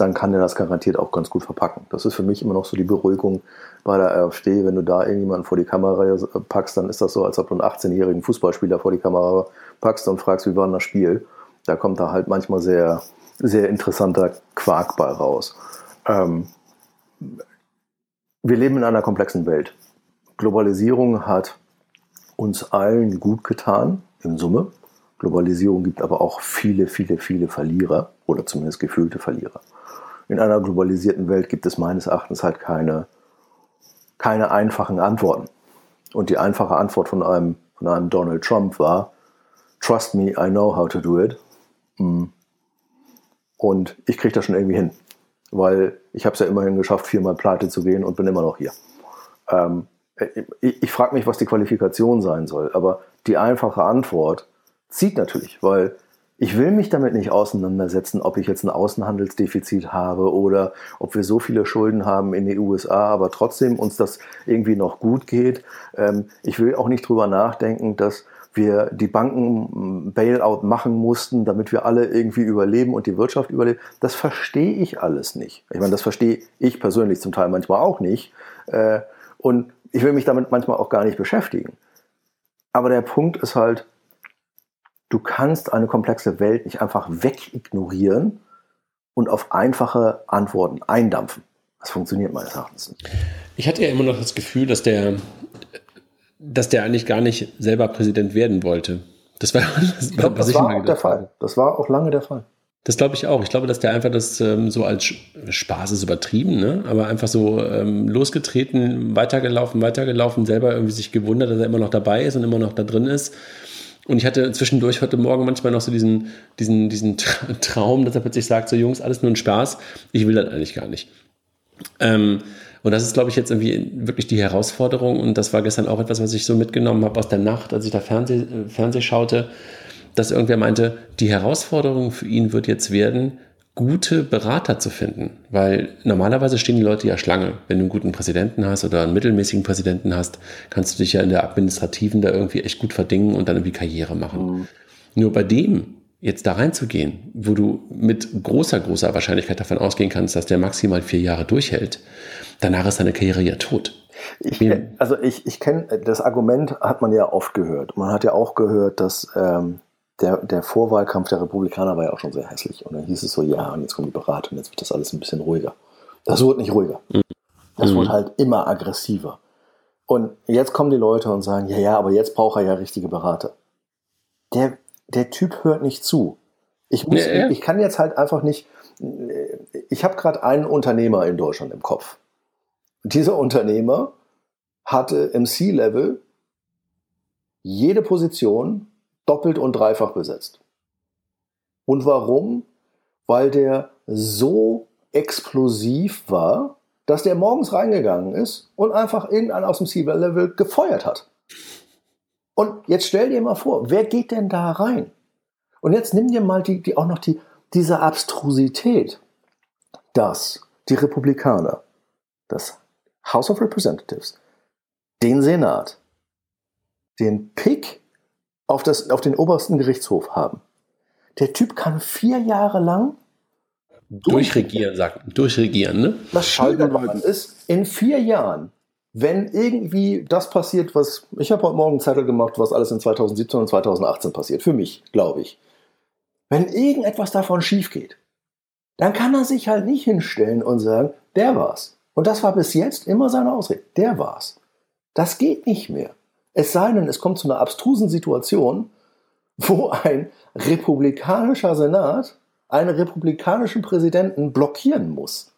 dann kann der das garantiert auch ganz gut verpacken. Das ist für mich immer noch so die Beruhigung bei der AfD. Wenn du da irgendjemanden vor die Kamera packst, dann ist das so, als ob du einen 18-jährigen Fußballspieler vor die Kamera packst und fragst, wie war denn das Spiel? Da kommt da halt manchmal sehr, sehr interessanter Quarkball raus. Ähm, wir leben in einer komplexen Welt. Globalisierung hat uns allen gut getan, in Summe. Globalisierung gibt aber auch viele, viele, viele Verlierer oder zumindest gefühlte Verlierer. In einer globalisierten Welt gibt es meines Erachtens halt keine, keine einfachen Antworten. Und die einfache Antwort von einem, von einem Donald Trump war, Trust me, I know how to do it. Hm. Und ich kriege das schon irgendwie hin, weil ich habe es ja immerhin geschafft, viermal pleite zu gehen und bin immer noch hier. Ähm, ich, ich frage mich, was die Qualifikation sein soll, aber die einfache Antwort zieht natürlich, weil ich will mich damit nicht auseinandersetzen, ob ich jetzt ein Außenhandelsdefizit habe oder ob wir so viele Schulden haben in den USA, aber trotzdem uns das irgendwie noch gut geht. Ähm, ich will auch nicht drüber nachdenken, dass wir die Banken Bailout machen mussten, damit wir alle irgendwie überleben und die Wirtschaft überlebt. Das verstehe ich alles nicht. Ich meine, das verstehe ich persönlich zum Teil manchmal auch nicht. Äh, und ich will mich damit manchmal auch gar nicht beschäftigen. Aber der Punkt ist halt, du kannst eine komplexe Welt nicht einfach wegignorieren und auf einfache Antworten eindampfen. Das funktioniert meines Erachtens nicht. Ich hatte ja immer noch das Gefühl, dass der, dass der eigentlich gar nicht selber Präsident werden wollte. Das war, das, ich glaub, das war auch der Fall. Das war auch lange der Fall. Das glaube ich auch. Ich glaube, dass der einfach das ähm, so als Spaß ist übertrieben, ne? aber einfach so ähm, losgetreten, weitergelaufen, weitergelaufen, selber irgendwie sich gewundert, dass er immer noch dabei ist und immer noch da drin ist. Und ich hatte zwischendurch heute Morgen manchmal noch so diesen, diesen, diesen Traum, dass er plötzlich sagt, so Jungs, alles nur ein Spaß, ich will das eigentlich gar nicht. Ähm, und das ist, glaube ich, jetzt irgendwie wirklich die Herausforderung. Und das war gestern auch etwas, was ich so mitgenommen habe aus der Nacht, als ich da Fernseh, äh, Fernseh schaute dass irgendwer meinte, die Herausforderung für ihn wird jetzt werden, gute Berater zu finden. Weil normalerweise stehen die Leute ja Schlange. Wenn du einen guten Präsidenten hast oder einen mittelmäßigen Präsidenten hast, kannst du dich ja in der Administrativen da irgendwie echt gut verdingen und dann irgendwie Karriere machen. Mhm. Nur bei dem jetzt da reinzugehen, wo du mit großer, großer Wahrscheinlichkeit davon ausgehen kannst, dass der maximal vier Jahre durchhält, danach ist deine Karriere ja tot. Ich, also ich, ich kenne, das Argument hat man ja oft gehört. Man hat ja auch gehört, dass ähm, der, der Vorwahlkampf der Republikaner war ja auch schon sehr hässlich. Und dann hieß es so, ja, und jetzt kommt die Beratung, jetzt wird das alles ein bisschen ruhiger. Das wurde nicht ruhiger. Das mhm. wurde halt immer aggressiver. Und jetzt kommen die Leute und sagen, ja, ja, aber jetzt braucht er ja richtige Berater. Der, der Typ hört nicht zu. Ich, muss, ja, ja. ich kann jetzt halt einfach nicht, ich habe gerade einen Unternehmer in Deutschland im Kopf. Dieser Unternehmer hatte im C-Level jede Position doppelt und dreifach besetzt. Und warum? Weil der so explosiv war, dass der morgens reingegangen ist und einfach irgendeinen aus dem Silver-Level gefeuert hat. Und jetzt stell dir mal vor, wer geht denn da rein? Und jetzt nimm dir mal die, die auch noch die, diese Abstrusität, dass die Republikaner, das House of Representatives, den Senat, den Pick auf, das, auf den obersten Gerichtshof haben. Der Typ kann vier Jahre lang durchregieren, sagt durchregieren, ne? Das Schöne ist, in vier Jahren, wenn irgendwie das passiert, was ich habe heute Morgen einen Zettel gemacht, was alles in 2017 und 2018 passiert, für mich, glaube ich. Wenn irgendetwas davon schief geht, dann kann er sich halt nicht hinstellen und sagen, der war's. Und das war bis jetzt immer seine Ausrede. Der war's. Das geht nicht mehr. Es sei denn, es kommt zu einer abstrusen Situation, wo ein republikanischer Senat einen republikanischen Präsidenten blockieren muss.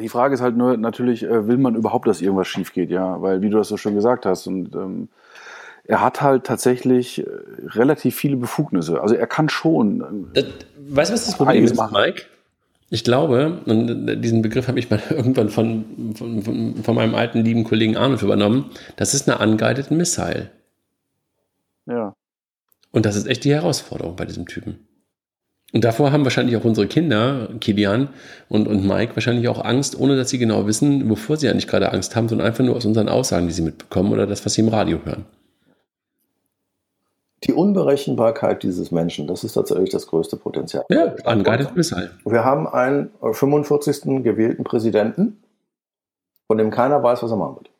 Die Frage ist halt nur natürlich, äh, will man überhaupt, dass irgendwas schief geht, ja, weil wie du das so schön gesagt hast und ähm, er hat halt tatsächlich äh, relativ viele Befugnisse. Also er kann schon. Äh, das, weißt du, was das Problem ist, Mike? Ich glaube, und diesen Begriff habe ich mal irgendwann von, von, von, meinem alten lieben Kollegen Arnold übernommen, das ist eine unguided Missile. Ja. Und das ist echt die Herausforderung bei diesem Typen. Und davor haben wahrscheinlich auch unsere Kinder, Kilian und, und Mike, wahrscheinlich auch Angst, ohne dass sie genau wissen, wovor sie nicht gerade Angst haben, sondern einfach nur aus unseren Aussagen, die sie mitbekommen oder das, was sie im Radio hören die Unberechenbarkeit dieses Menschen, das ist tatsächlich das größte Potenzial. Ja, unguided Missile. Wir haben einen 45. gewählten Präsidenten, von dem keiner weiß, was er machen wird.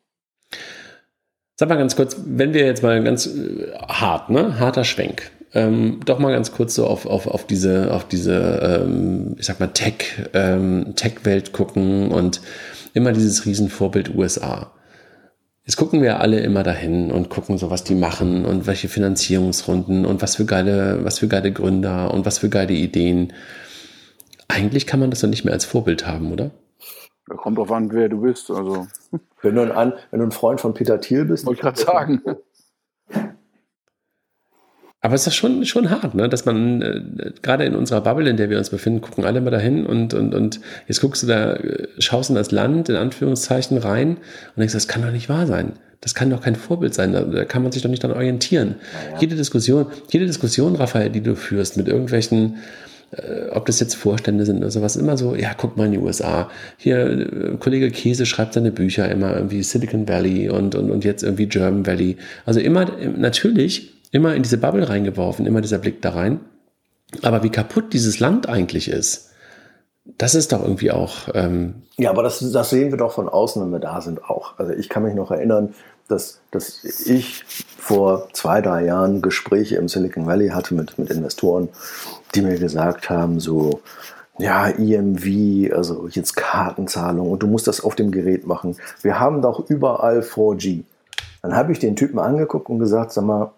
Sag mal ganz kurz, wenn wir jetzt mal ganz äh, hart, ne, harter Schwenk, ähm, doch mal ganz kurz so auf, auf, auf diese, auf diese, ähm, ich sag mal, Tech, ähm, Tech-Welt gucken und immer dieses Riesenvorbild USA. Jetzt gucken wir alle immer dahin und gucken so, was die machen und welche Finanzierungsrunden und was für geile, was für geile Gründer und was für geile Ideen. Eigentlich kann man das dann nicht mehr als Vorbild haben, oder? Kommt drauf an, wer du bist. Also. Wenn du ein, wenn du ein Freund von Peter Thiel bist. Wollte ich gerade sagen. Aber es ist schon, schon hart, ne? dass man äh, gerade in unserer Bubble, in der wir uns befinden, gucken alle mal dahin und, und, und jetzt guckst du da, äh, schaust in das Land, in Anführungszeichen, rein und denkst, das kann doch nicht wahr sein. Das kann doch kein Vorbild sein. Da, da kann man sich doch nicht dann orientieren. Ja. Jede Diskussion, jede Diskussion, Raphael, die du führst mit irgendwelchen äh, ob das jetzt Vorstände sind oder sowas, immer so, ja, guck mal in die USA. Hier, äh, Kollege Käse schreibt seine Bücher immer irgendwie Silicon Valley und, und, und jetzt irgendwie German Valley. Also immer, natürlich immer in diese Bubble reingeworfen, immer dieser Blick da rein. Aber wie kaputt dieses Land eigentlich ist, das ist doch irgendwie auch. Ähm ja, aber das, das sehen wir doch von außen, wenn wir da sind, auch. Also ich kann mich noch erinnern, dass, dass ich vor zwei, drei Jahren Gespräche im Silicon Valley hatte mit, mit Investoren, die mir gesagt haben, so, ja, EMV, also jetzt Kartenzahlung und du musst das auf dem Gerät machen. Wir haben doch überall 4G. Dann habe ich den Typen angeguckt und gesagt, sag mal,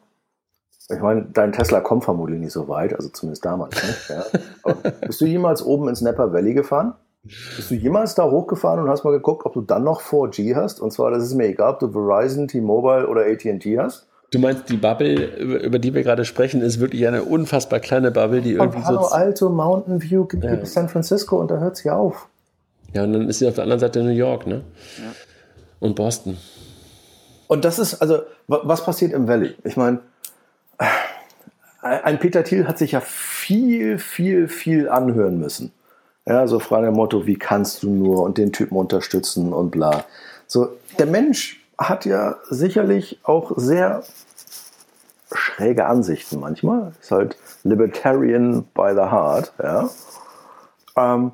Ich meine, dein Tesla kommt vermutlich nicht so weit, also zumindest damals nicht. Ja. Bist du jemals oben ins Napa Valley gefahren? Bist du jemals da hochgefahren und hast mal geguckt, ob du dann noch 4G hast? Und zwar, das ist mir egal, ob du Verizon, T-Mobile oder AT&T hast. Du meinst, die Bubble, über die wir gerade sprechen, ist wirklich eine unfassbar kleine Bubble, die Von irgendwie Palo so. Alto, Mountain View, gibt Ja. San Francisco und da hört sie auf. Ja, und dann ist sie auf der anderen Seite New York, ne? Und Boston. Und das ist, also, wa- was passiert im Valley? Ich meine, ein Peter Thiel hat sich ja viel, viel, viel anhören müssen. Ja, so frei dem Motto, wie kannst du nur und den Typen unterstützen und bla. So, der Mensch hat ja sicherlich auch sehr schräge Ansichten manchmal. Ist halt Libertarian by the heart, ja. Ähm,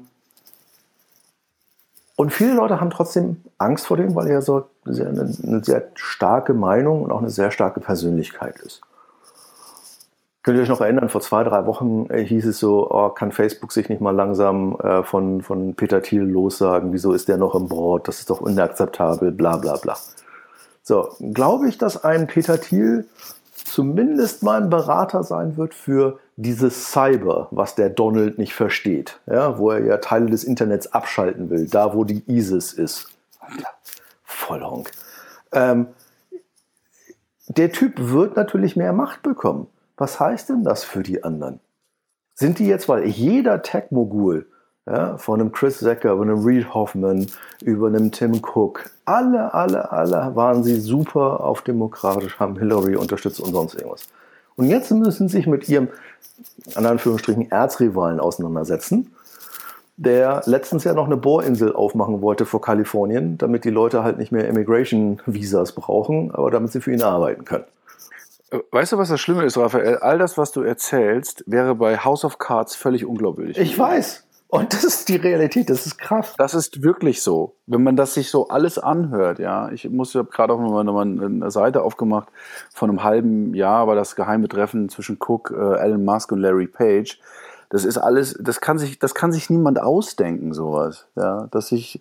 und viele Leute haben trotzdem Angst vor dem, weil er so eine, eine sehr starke Meinung und auch eine sehr starke Persönlichkeit ist. Könnt ihr euch noch erinnern, vor zwei, drei Wochen äh, hieß es so, oh, kann Facebook sich nicht mal langsam äh, von, von Peter Thiel lossagen, wieso ist der noch im Board, das ist doch inakzeptabel, bla bla bla. So, glaube ich, dass ein Peter Thiel zumindest mal ein Berater sein wird für dieses Cyber, was der Donald nicht versteht, ja, wo er ja Teile des Internets abschalten will, da wo die ISIS ist. Alter, Vollhonk. Ähm, der Typ wird natürlich mehr Macht bekommen. Was heißt denn das für die anderen? Sind die jetzt, weil jeder Tech-Mogul, ja, von einem Chris Secker, über einem Reed Hoffman, über einem Tim Cook, alle, alle, alle waren sie super auf demokratisch, haben Hillary unterstützt und sonst irgendwas. Und jetzt müssen sie sich mit ihrem, in Anführungsstrichen, Erzrivalen auseinandersetzen, der letztens ja noch eine Bohrinsel aufmachen wollte vor Kalifornien, damit die Leute halt nicht mehr Immigration-Visas brauchen, aber damit sie für ihn arbeiten können. Äh, Weißt du, was das Schlimme ist, Raphael? All das, was du erzählst, wäre bei House of Cards völlig unglaubwürdig. Ich weiß. Und das ist die Realität, das ist krass. Das ist wirklich so. Wenn man das sich so alles anhört, ja. Ich muss ja gerade auch nochmal noch mal eine Seite aufgemacht. Von einem halben Jahr war das geheime Treffen zwischen Cook, äh, Elon Musk und Larry Page. Das ist alles, das kann sich, das kann sich niemand ausdenken, sowas. Ja, dass sich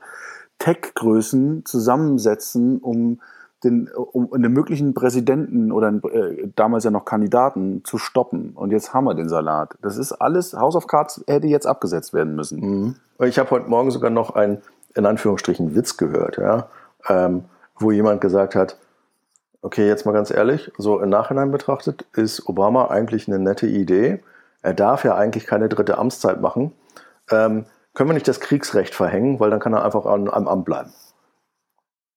Tech-Größen zusammensetzen, um den, um einen möglichen Präsidenten oder äh, damals ja noch Kandidaten zu stoppen. Und jetzt haben wir den Salat. Das ist alles, House of Cards hätte jetzt abgesetzt werden müssen. Ich habe heute Morgen sogar noch einen, in Anführungsstrichen, Witz gehört, ja, ähm, wo jemand gesagt hat, okay, jetzt mal ganz ehrlich, so im Nachhinein betrachtet, ist Obama eigentlich eine nette Idee. Er darf ja eigentlich keine dritte Amtszeit machen. Ähm, können wir nicht das Kriegsrecht verhängen, weil dann kann er einfach am Amt bleiben.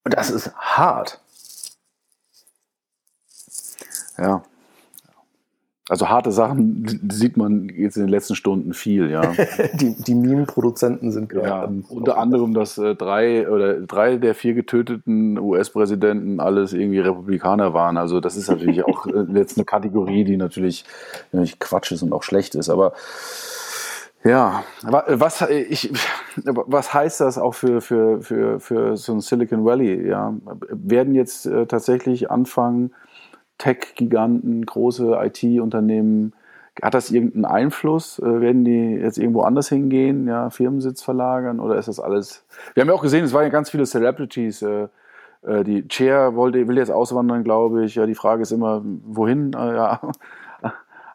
Das ist hart. Ja. Also harte Sachen sieht man jetzt in den letzten Stunden viel, ja. Die, die Meme-Produzenten sind gerade. ja unter anderem, dass äh, drei oder drei der vier getöteten US-Präsidenten alles irgendwie Republikaner waren. Also das ist natürlich auch äh, jetzt eine Kategorie, die natürlich, natürlich Quatsch ist und auch schlecht ist. Aber ja, wa- was, äh, ich, was heißt das auch für, für, für, für so ein Silicon Valley? Ja? Werden jetzt äh, tatsächlich anfangen, Tech-Giganten, große IT-Unternehmen, hat das irgendeinen Einfluss? Äh, werden die jetzt irgendwo anders hingehen, ja, Firmensitz verlagern oder ist das alles? Wir haben ja auch gesehen, es waren ja ganz viele Celebrities. Äh, äh, die Chair wollte, will jetzt auswandern, glaube ich. Ja, die Frage ist immer, wohin? Äh, ja.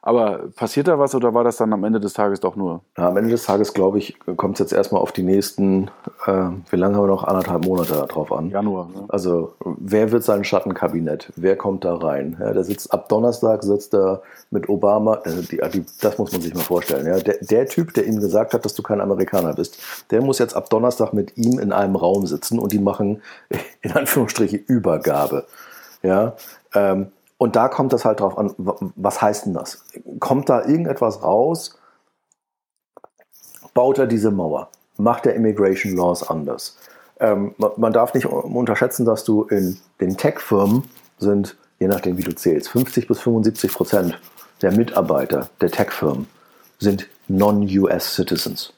Aber passiert da was oder war das dann am Ende des Tages doch nur? Ja, am Ende des Tages, glaube ich, kommt es jetzt erstmal auf die nächsten, äh, wie lange haben wir noch? Anderthalb Monate drauf an. Januar. Ne? Also, wer wird sein Schattenkabinett? Wer kommt da rein? Ja, der sitzt ab Donnerstag, sitzt da mit Obama. Also die, die, das muss man sich mal vorstellen. Ja. Der, der Typ, der ihm gesagt hat, dass du kein Amerikaner bist, der muss jetzt ab Donnerstag mit ihm in einem Raum sitzen und die machen in Anführungsstriche Übergabe. Ja. Ähm, und da kommt das halt drauf an, wa- was heißt denn das? Kommt da irgendetwas raus? Baut er diese Mauer? Macht er Immigration Laws anders? Ähm, man, darf nicht unterschätzen, dass du in den Tech-Firmen sind, je nachdem wie du zählst, 50 bis 75 Prozent der Mitarbeiter der Tech-Firmen sind Non-US-Citizens.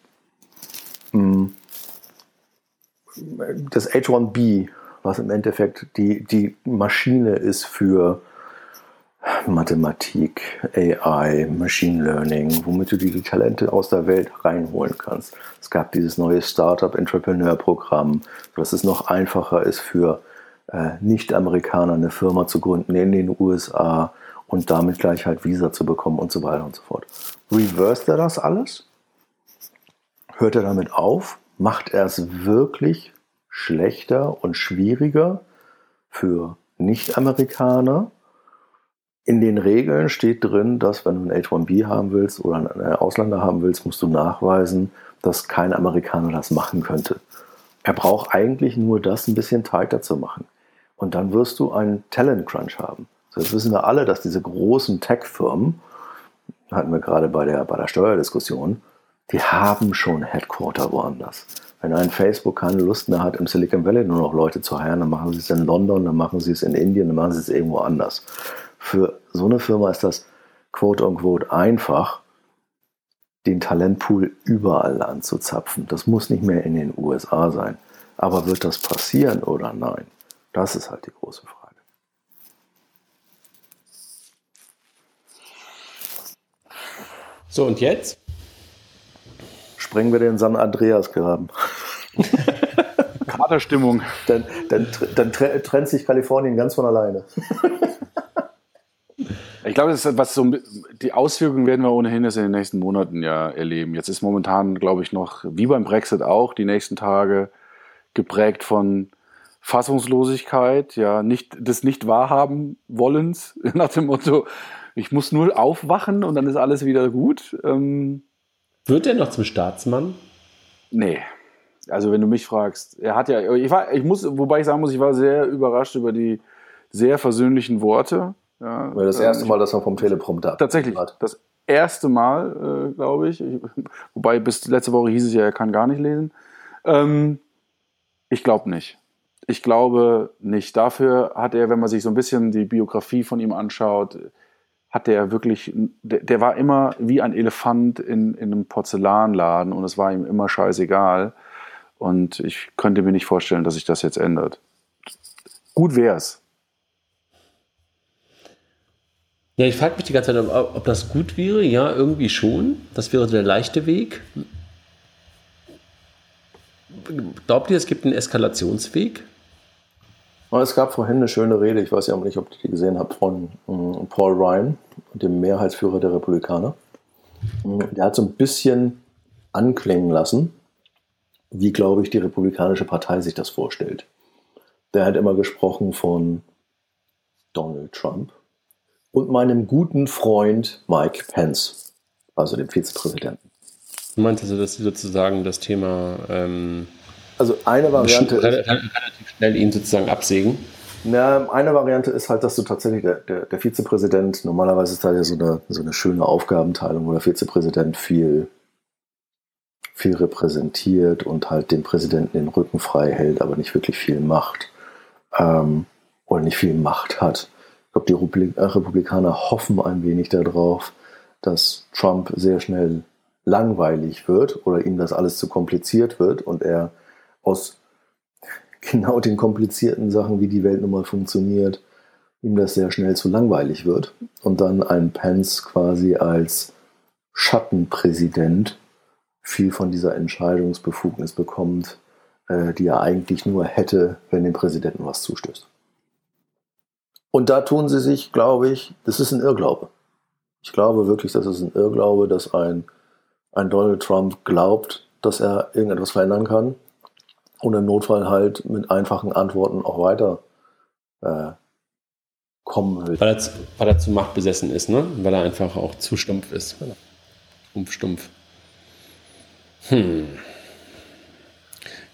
Mm. Das H1B, was im Endeffekt die, die Maschine ist für Mathematik, AI, Machine Learning, womit du die Talente aus der Welt reinholen kannst. Es gab dieses neue Startup-Entrepreneur-Programm, dass es noch einfacher ist für äh, Nicht-Amerikaner eine Firma zu gründen in den USA und damit gleich halt Visa zu bekommen und so weiter und so fort. Reverst er das alles? Hört er damit auf? Macht er es wirklich schlechter und schwieriger für Nicht-Amerikaner? In den Regeln steht drin, dass wenn du ein H1B haben willst oder einen Ausländer haben willst, musst du nachweisen, dass kein Amerikaner das machen könnte. Er braucht eigentlich nur das ein bisschen tighter zu machen. Und dann wirst du einen Talent Crunch haben. Jetzt wissen wir alle, dass diese großen Tech-Firmen, hatten wir gerade bei der, bei der Steuerdiskussion, die haben schon Headquarter woanders. Wenn ein Facebook keine Lust mehr hat, im Silicon Valley nur noch Leute zu heiren, dann machen sie es in London, dann machen sie es in Indien, dann machen sie es irgendwo anders. Für so eine Firma ist das quote unquote einfach, den Talentpool überall anzuzapfen. Das muss nicht mehr in den USA sein. Aber wird das passieren oder nein? Das ist halt die große Frage. So, und jetzt? Sprengen wir den San Andreas Graben. Katerstimmung. Dann, dann, dann trennt sich Kalifornien ganz von alleine. Ich glaube, das ist was so, die Auswirkungen werden wir ohnehin jetzt in den nächsten Monaten ja erleben. Jetzt ist momentan, glaube ich, noch, wie beim Brexit auch, die nächsten Tage geprägt von Fassungslosigkeit, ja, nicht, des nicht wahrhaben wollens, nach dem Motto, ich muss nur aufwachen und dann ist alles wieder gut. Ähm, Wird er noch zum Staatsmann? Nee. Also wenn du mich fragst, er hat ja, ich war, ich muss, wobei ich sagen muss, ich war sehr überrascht über die sehr versöhnlichen Worte ja, das erste ähm, Mal, dass man vom Teleprompter Tatsächlich, hat. das erste Mal, äh, glaube ich. ich. Wobei bis letzte Woche hieß es ja, er kann gar nicht lesen. Ähm, ich glaube nicht. Ich glaube nicht. Dafür hat er, wenn man sich so ein bisschen die Biografie von ihm anschaut, hat der wirklich, der, der war immer wie ein Elefant in, in einem Porzellanladen und es war ihm immer scheißegal. Und ich könnte mir nicht vorstellen, dass sich das jetzt ändert. Gut wäre es. Ja, ich frage mich die ganze Zeit, ob, ob, das gut wäre. Ja, irgendwie schon. Das wäre der leichte Weg. Glaubt ihr, es gibt einen Eskalationsweg? Es gab vorhin eine schöne Rede, ich weiß ja nicht, ob ihr die gesehen habt, von ähm, Paul Ryan, dem Mehrheitsführer der Republikaner. Ähm, der hat so ein bisschen anklingen lassen, wie, glaube ich, die Republikanische Partei sich das vorstellt. Der hat immer gesprochen von Donald Trump und meinem guten Freund Mike Pence, also dem Vizepräsidenten. Meinst du, dass Sie sozusagen das Thema ähm, also eine Variante relativ, relativ schnell ihn sozusagen absägen? Na, eine Variante ist halt, dass du tatsächlich der, der, der Vizepräsident, normalerweise ist da ja so eine, so eine schöne Aufgabenteilung, wo der Vizepräsident viel, viel repräsentiert und halt dem Präsidenten den Rücken frei hält, aber nicht wirklich viel macht. Ähm, oder nicht viel Macht hat glaube, die äh, Republikaner hoffen ein wenig darauf, dass Trump sehr schnell langweilig wird oder ihm das alles zu kompliziert wird und er aus genau den komplizierten Sachen, wie die Welt nun mal funktioniert, ihm das sehr schnell zu langweilig wird und dann ein Pence quasi als Schattenpräsident viel von dieser Entscheidungsbefugnis bekommt, äh, die er eigentlich nur hätte, wenn dem Präsidenten was zustößt. Und da tun sie sich, glaube ich, das ist ein Irrglaube. Ich glaube wirklich, das ist ein Irrglaube, dass ein, ein Donald Trump glaubt, dass er irgendetwas verändern kann und im Notfall halt mit einfachen Antworten auch weiter äh, kommen will. Weil er, weil er zu machtbesessen ist, ne? Weil er einfach auch zu stumpf ist. Stumpf, stumpf. Hm.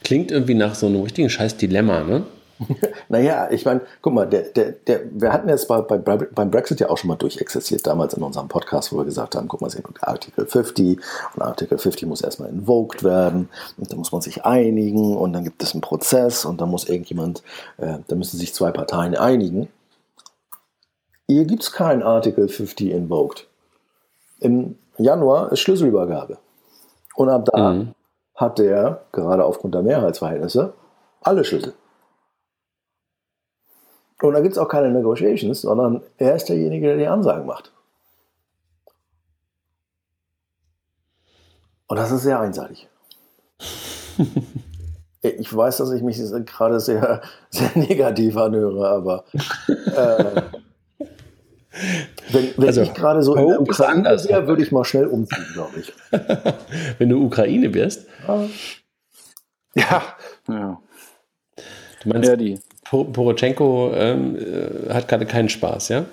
Klingt irgendwie nach so einem richtigen scheiß Dilemma, ne? naja, ich meine, guck mal, der, der, der, wir hatten jetzt bei, bei, beim Brexit ja auch schon mal durchexerziert, damals in unserem Podcast, wo wir gesagt haben, guck mal, Artikel 50 und Artikel 50 muss erstmal invoked werden und da muss man sich einigen und dann gibt es einen Prozess und dann muss irgendjemand, äh, da müssen sich zwei Parteien einigen. Hier gibt es keinen Artikel 50 invoked. Im Januar ist Schlüsselübergabe. Und ab da mhm. hat der, gerade aufgrund der Mehrheitsverhältnisse, alle Schlüssel. Und da gibt es auch keine Negotiations, sondern er ist derjenige, der die Ansagen macht. Und das ist sehr einseitig. ich weiß, dass ich mich gerade sehr, sehr negativ anhöre, aber. Äh, Wenn, wenn also, ich gerade so in der Ukraine wäre, würde ich mal schnell umziehen, glaube ich. wenn du Ukraine wärst? Ja. ja. Du meinst, ja, die. Porochenko ähm, äh, hat gerade keinen Spaß, ja?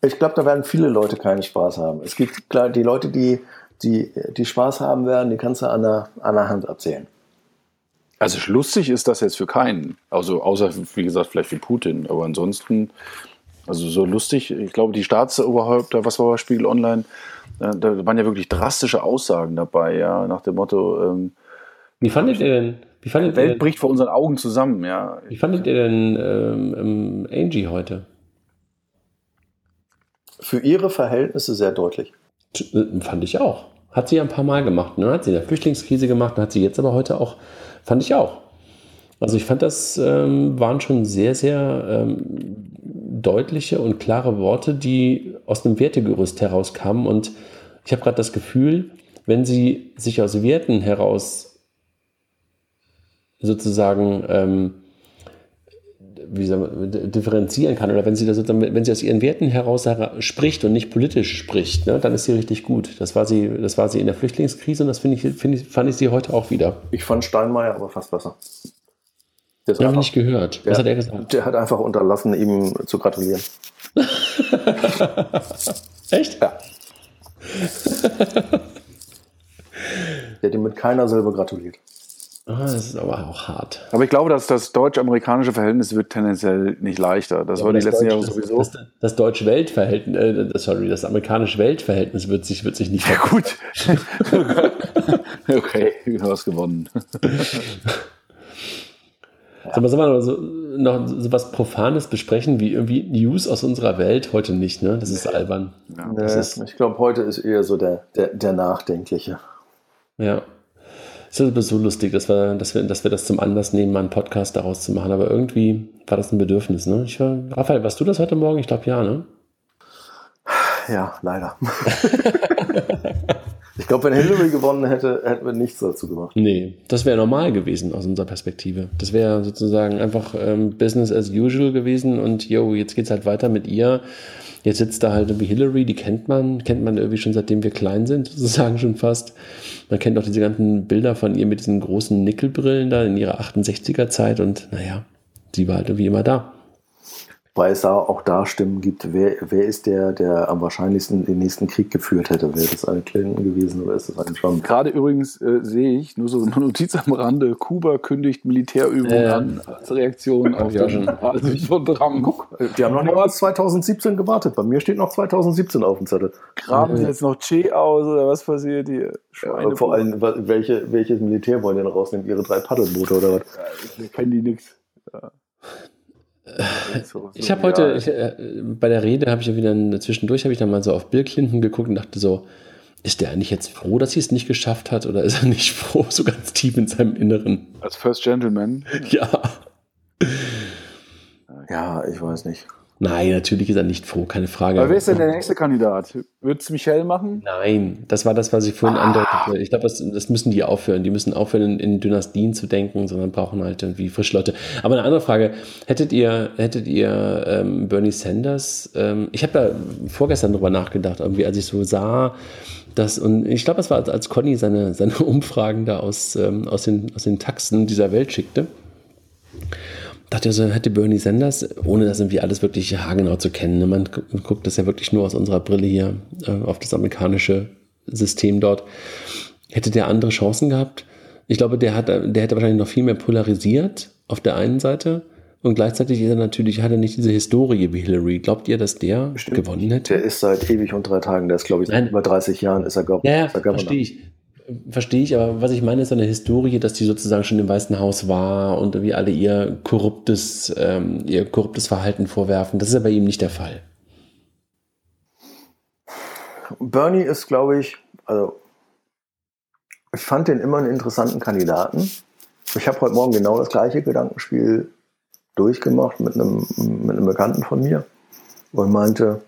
Ich glaube, da werden viele Leute keinen Spaß haben. Es gibt klar die Leute, die, die, die Spaß haben werden, die kannst du an der, an der Hand erzählen. Also lustig ist das jetzt für keinen. Also außer, wie gesagt, vielleicht für Putin. Aber ansonsten, also so lustig, ich glaube, die Staatsoberhäupter, was war bei Spiegel Online, äh, da waren ja wirklich drastische Aussagen dabei, ja, nach dem Motto, ähm, wie fandet ihr denn? Wie fandet die Welt ihr, bricht vor unseren Augen zusammen, ja. Wie fandet ihr denn ähm, Angie heute? Für ihre Verhältnisse sehr deutlich. Äh, fand ich auch. Hat sie ja ein paar Mal gemacht. Ne? Hat sie in der Flüchtlingskrise gemacht, hat sie jetzt aber heute auch, fand ich auch. Also ich fand, das ähm, waren schon sehr, sehr ähm, deutliche und klare Worte, die aus einem Wertegerüst herauskamen. Und ich habe gerade das Gefühl, wenn sie sich aus Werten heraus sozusagen ähm, wie man, differenzieren kann oder wenn sie, das, wenn sie aus ihren Werten heraus spricht und nicht politisch spricht, ne, dann ist sie richtig gut. Das war sie, das war sie in der Flüchtlingskrise und das ich, find ich, fand ich sie heute auch wieder. Ich fand Steinmeier aber fast besser. Das habe ich nicht gehört. Was der, hat er gesagt? Der hat einfach unterlassen, ihm zu gratulieren. Echt? Ja. der hat ihm mit keiner Silbe gratuliert. Ah, das ist aber auch hart. Aber ich glaube, dass das deutsch-amerikanische Verhältnis wird tendenziell nicht leicher. Das ja, war die letzten Jahre sowieso. Das, das, das deutsch-welt-Verhältnis, äh, sorry, das amerikanische Weltverhältnis wird sich, wird sich nicht. Ja, gut. okay, du hast gewonnen. Sag mal, sollen wir so, noch so was Profanes besprechen, wie irgendwie News aus unserer Welt? Heute nicht, ne? Das ist albern. Ja. Das ist, ich glaube, heute ist eher so der, der, der Nachdenkliche. Ja. Es ist so lustig, dass wir, dass, wir, dass wir das zum Anlass nehmen, mal einen Podcast daraus zu machen. Aber irgendwie war das ein Bedürfnis. Ne? Ich war, Raphael, warst du das heute Morgen? Ich glaube ja, ne? Ja, leider. ich glaube, wenn Hillary gewonnen hätte, hätten wir nichts dazu gemacht. Nee, das wäre normal gewesen aus unserer Perspektive. Das wäre sozusagen einfach ähm, Business as usual gewesen und yo, jetzt geht's halt weiter mit ihr. Jetzt sitzt da halt irgendwie Hillary, die kennt man, kennt man irgendwie schon seitdem wir klein sind, sozusagen schon fast. Man kennt auch diese ganzen Bilder von ihr mit diesen großen Nickelbrillen da in ihrer 68er Zeit und naja, sie war halt irgendwie immer da weil es auch da Stimmen gibt, wer, wer ist der, der am wahrscheinlichsten den nächsten Krieg geführt hätte? Wäre das eine Clinton gewesen oder ist das ein Trump? Gerade übrigens äh, sehe ich, nur so eine Notiz am Rande, Kuba kündigt Militärübungen äh, an als Reaktion auf ja, den also von Trump. Guck, die haben noch nicht mal 2017 gewartet. Bei mir steht noch 2017 auf dem Zettel. Graben sie jetzt noch Che aus oder was passiert hier? Ja, vor allem, welche, welches Militär wollen denn rausnehmen? Ihre drei Paddelboote oder was? Ja, ich kenne die nichts. Ja. So, ich habe heute, ich, äh, bei der Rede habe ich ja wieder zwischendurch, habe ich dann mal so auf Bill Clinton geguckt und dachte so, ist der eigentlich jetzt froh, dass sie es nicht geschafft hat oder ist er nicht froh, so ganz tief in seinem Inneren? Als First Gentleman? Ja. Ja, ich weiß nicht. Nein, natürlich ist er nicht froh, keine Frage. Aber wer ist denn der nächste Kandidat? Wird es Michelle machen? Nein, das war das, was ich vorhin ah. andeutete. Ich glaube, das, das, müssen die aufhören. Die müssen aufhören, in, in, Dynastien zu denken, sondern brauchen halt irgendwie frische Leute. Aber eine andere Frage: Hättet ihr, hättet ihr ähm, Bernie Sanders? Ähm, ich habe da vorgestern drüber nachgedacht, irgendwie, als ich so sah, dass, und ich glaube, es war, als Conny seine, seine Umfragen da aus, ähm, aus, den, aus den Taxen dieser Welt schickte dachte so, hätte Bernie Sanders, ohne das irgendwie alles wirklich haargenau zu kennen, ne? man guckt das ja wirklich nur aus unserer Brille hier äh, auf das amerikanische System dort, hätte der andere Chancen gehabt? Ich glaube, der, hat, der hätte wahrscheinlich noch viel mehr polarisiert auf der einen Seite. Und gleichzeitig ist er natürlich, hat er nicht diese Historie wie Hillary. Glaubt ihr, dass der Bestimmt. gewonnen hätte? Der ist seit ewig und drei Tagen, der ist, glaube ich, seit über 30 Jahren ist er, Governor. Ja, ja verstehe ich verstehe ich, aber was ich meine, ist eine Historie, dass die sozusagen schon im Weißen Haus war und wie alle ihr korruptes, ähm, ihr korruptes Verhalten vorwerfen. Das ist ja bei ihm nicht der Fall. Bernie ist, glaube ich, also ich fand den immer einen interessanten Kandidaten. Ich habe heute Morgen genau das gleiche Gedankenspiel durchgemacht mit einem, mit einem Bekannten von mir und meinte,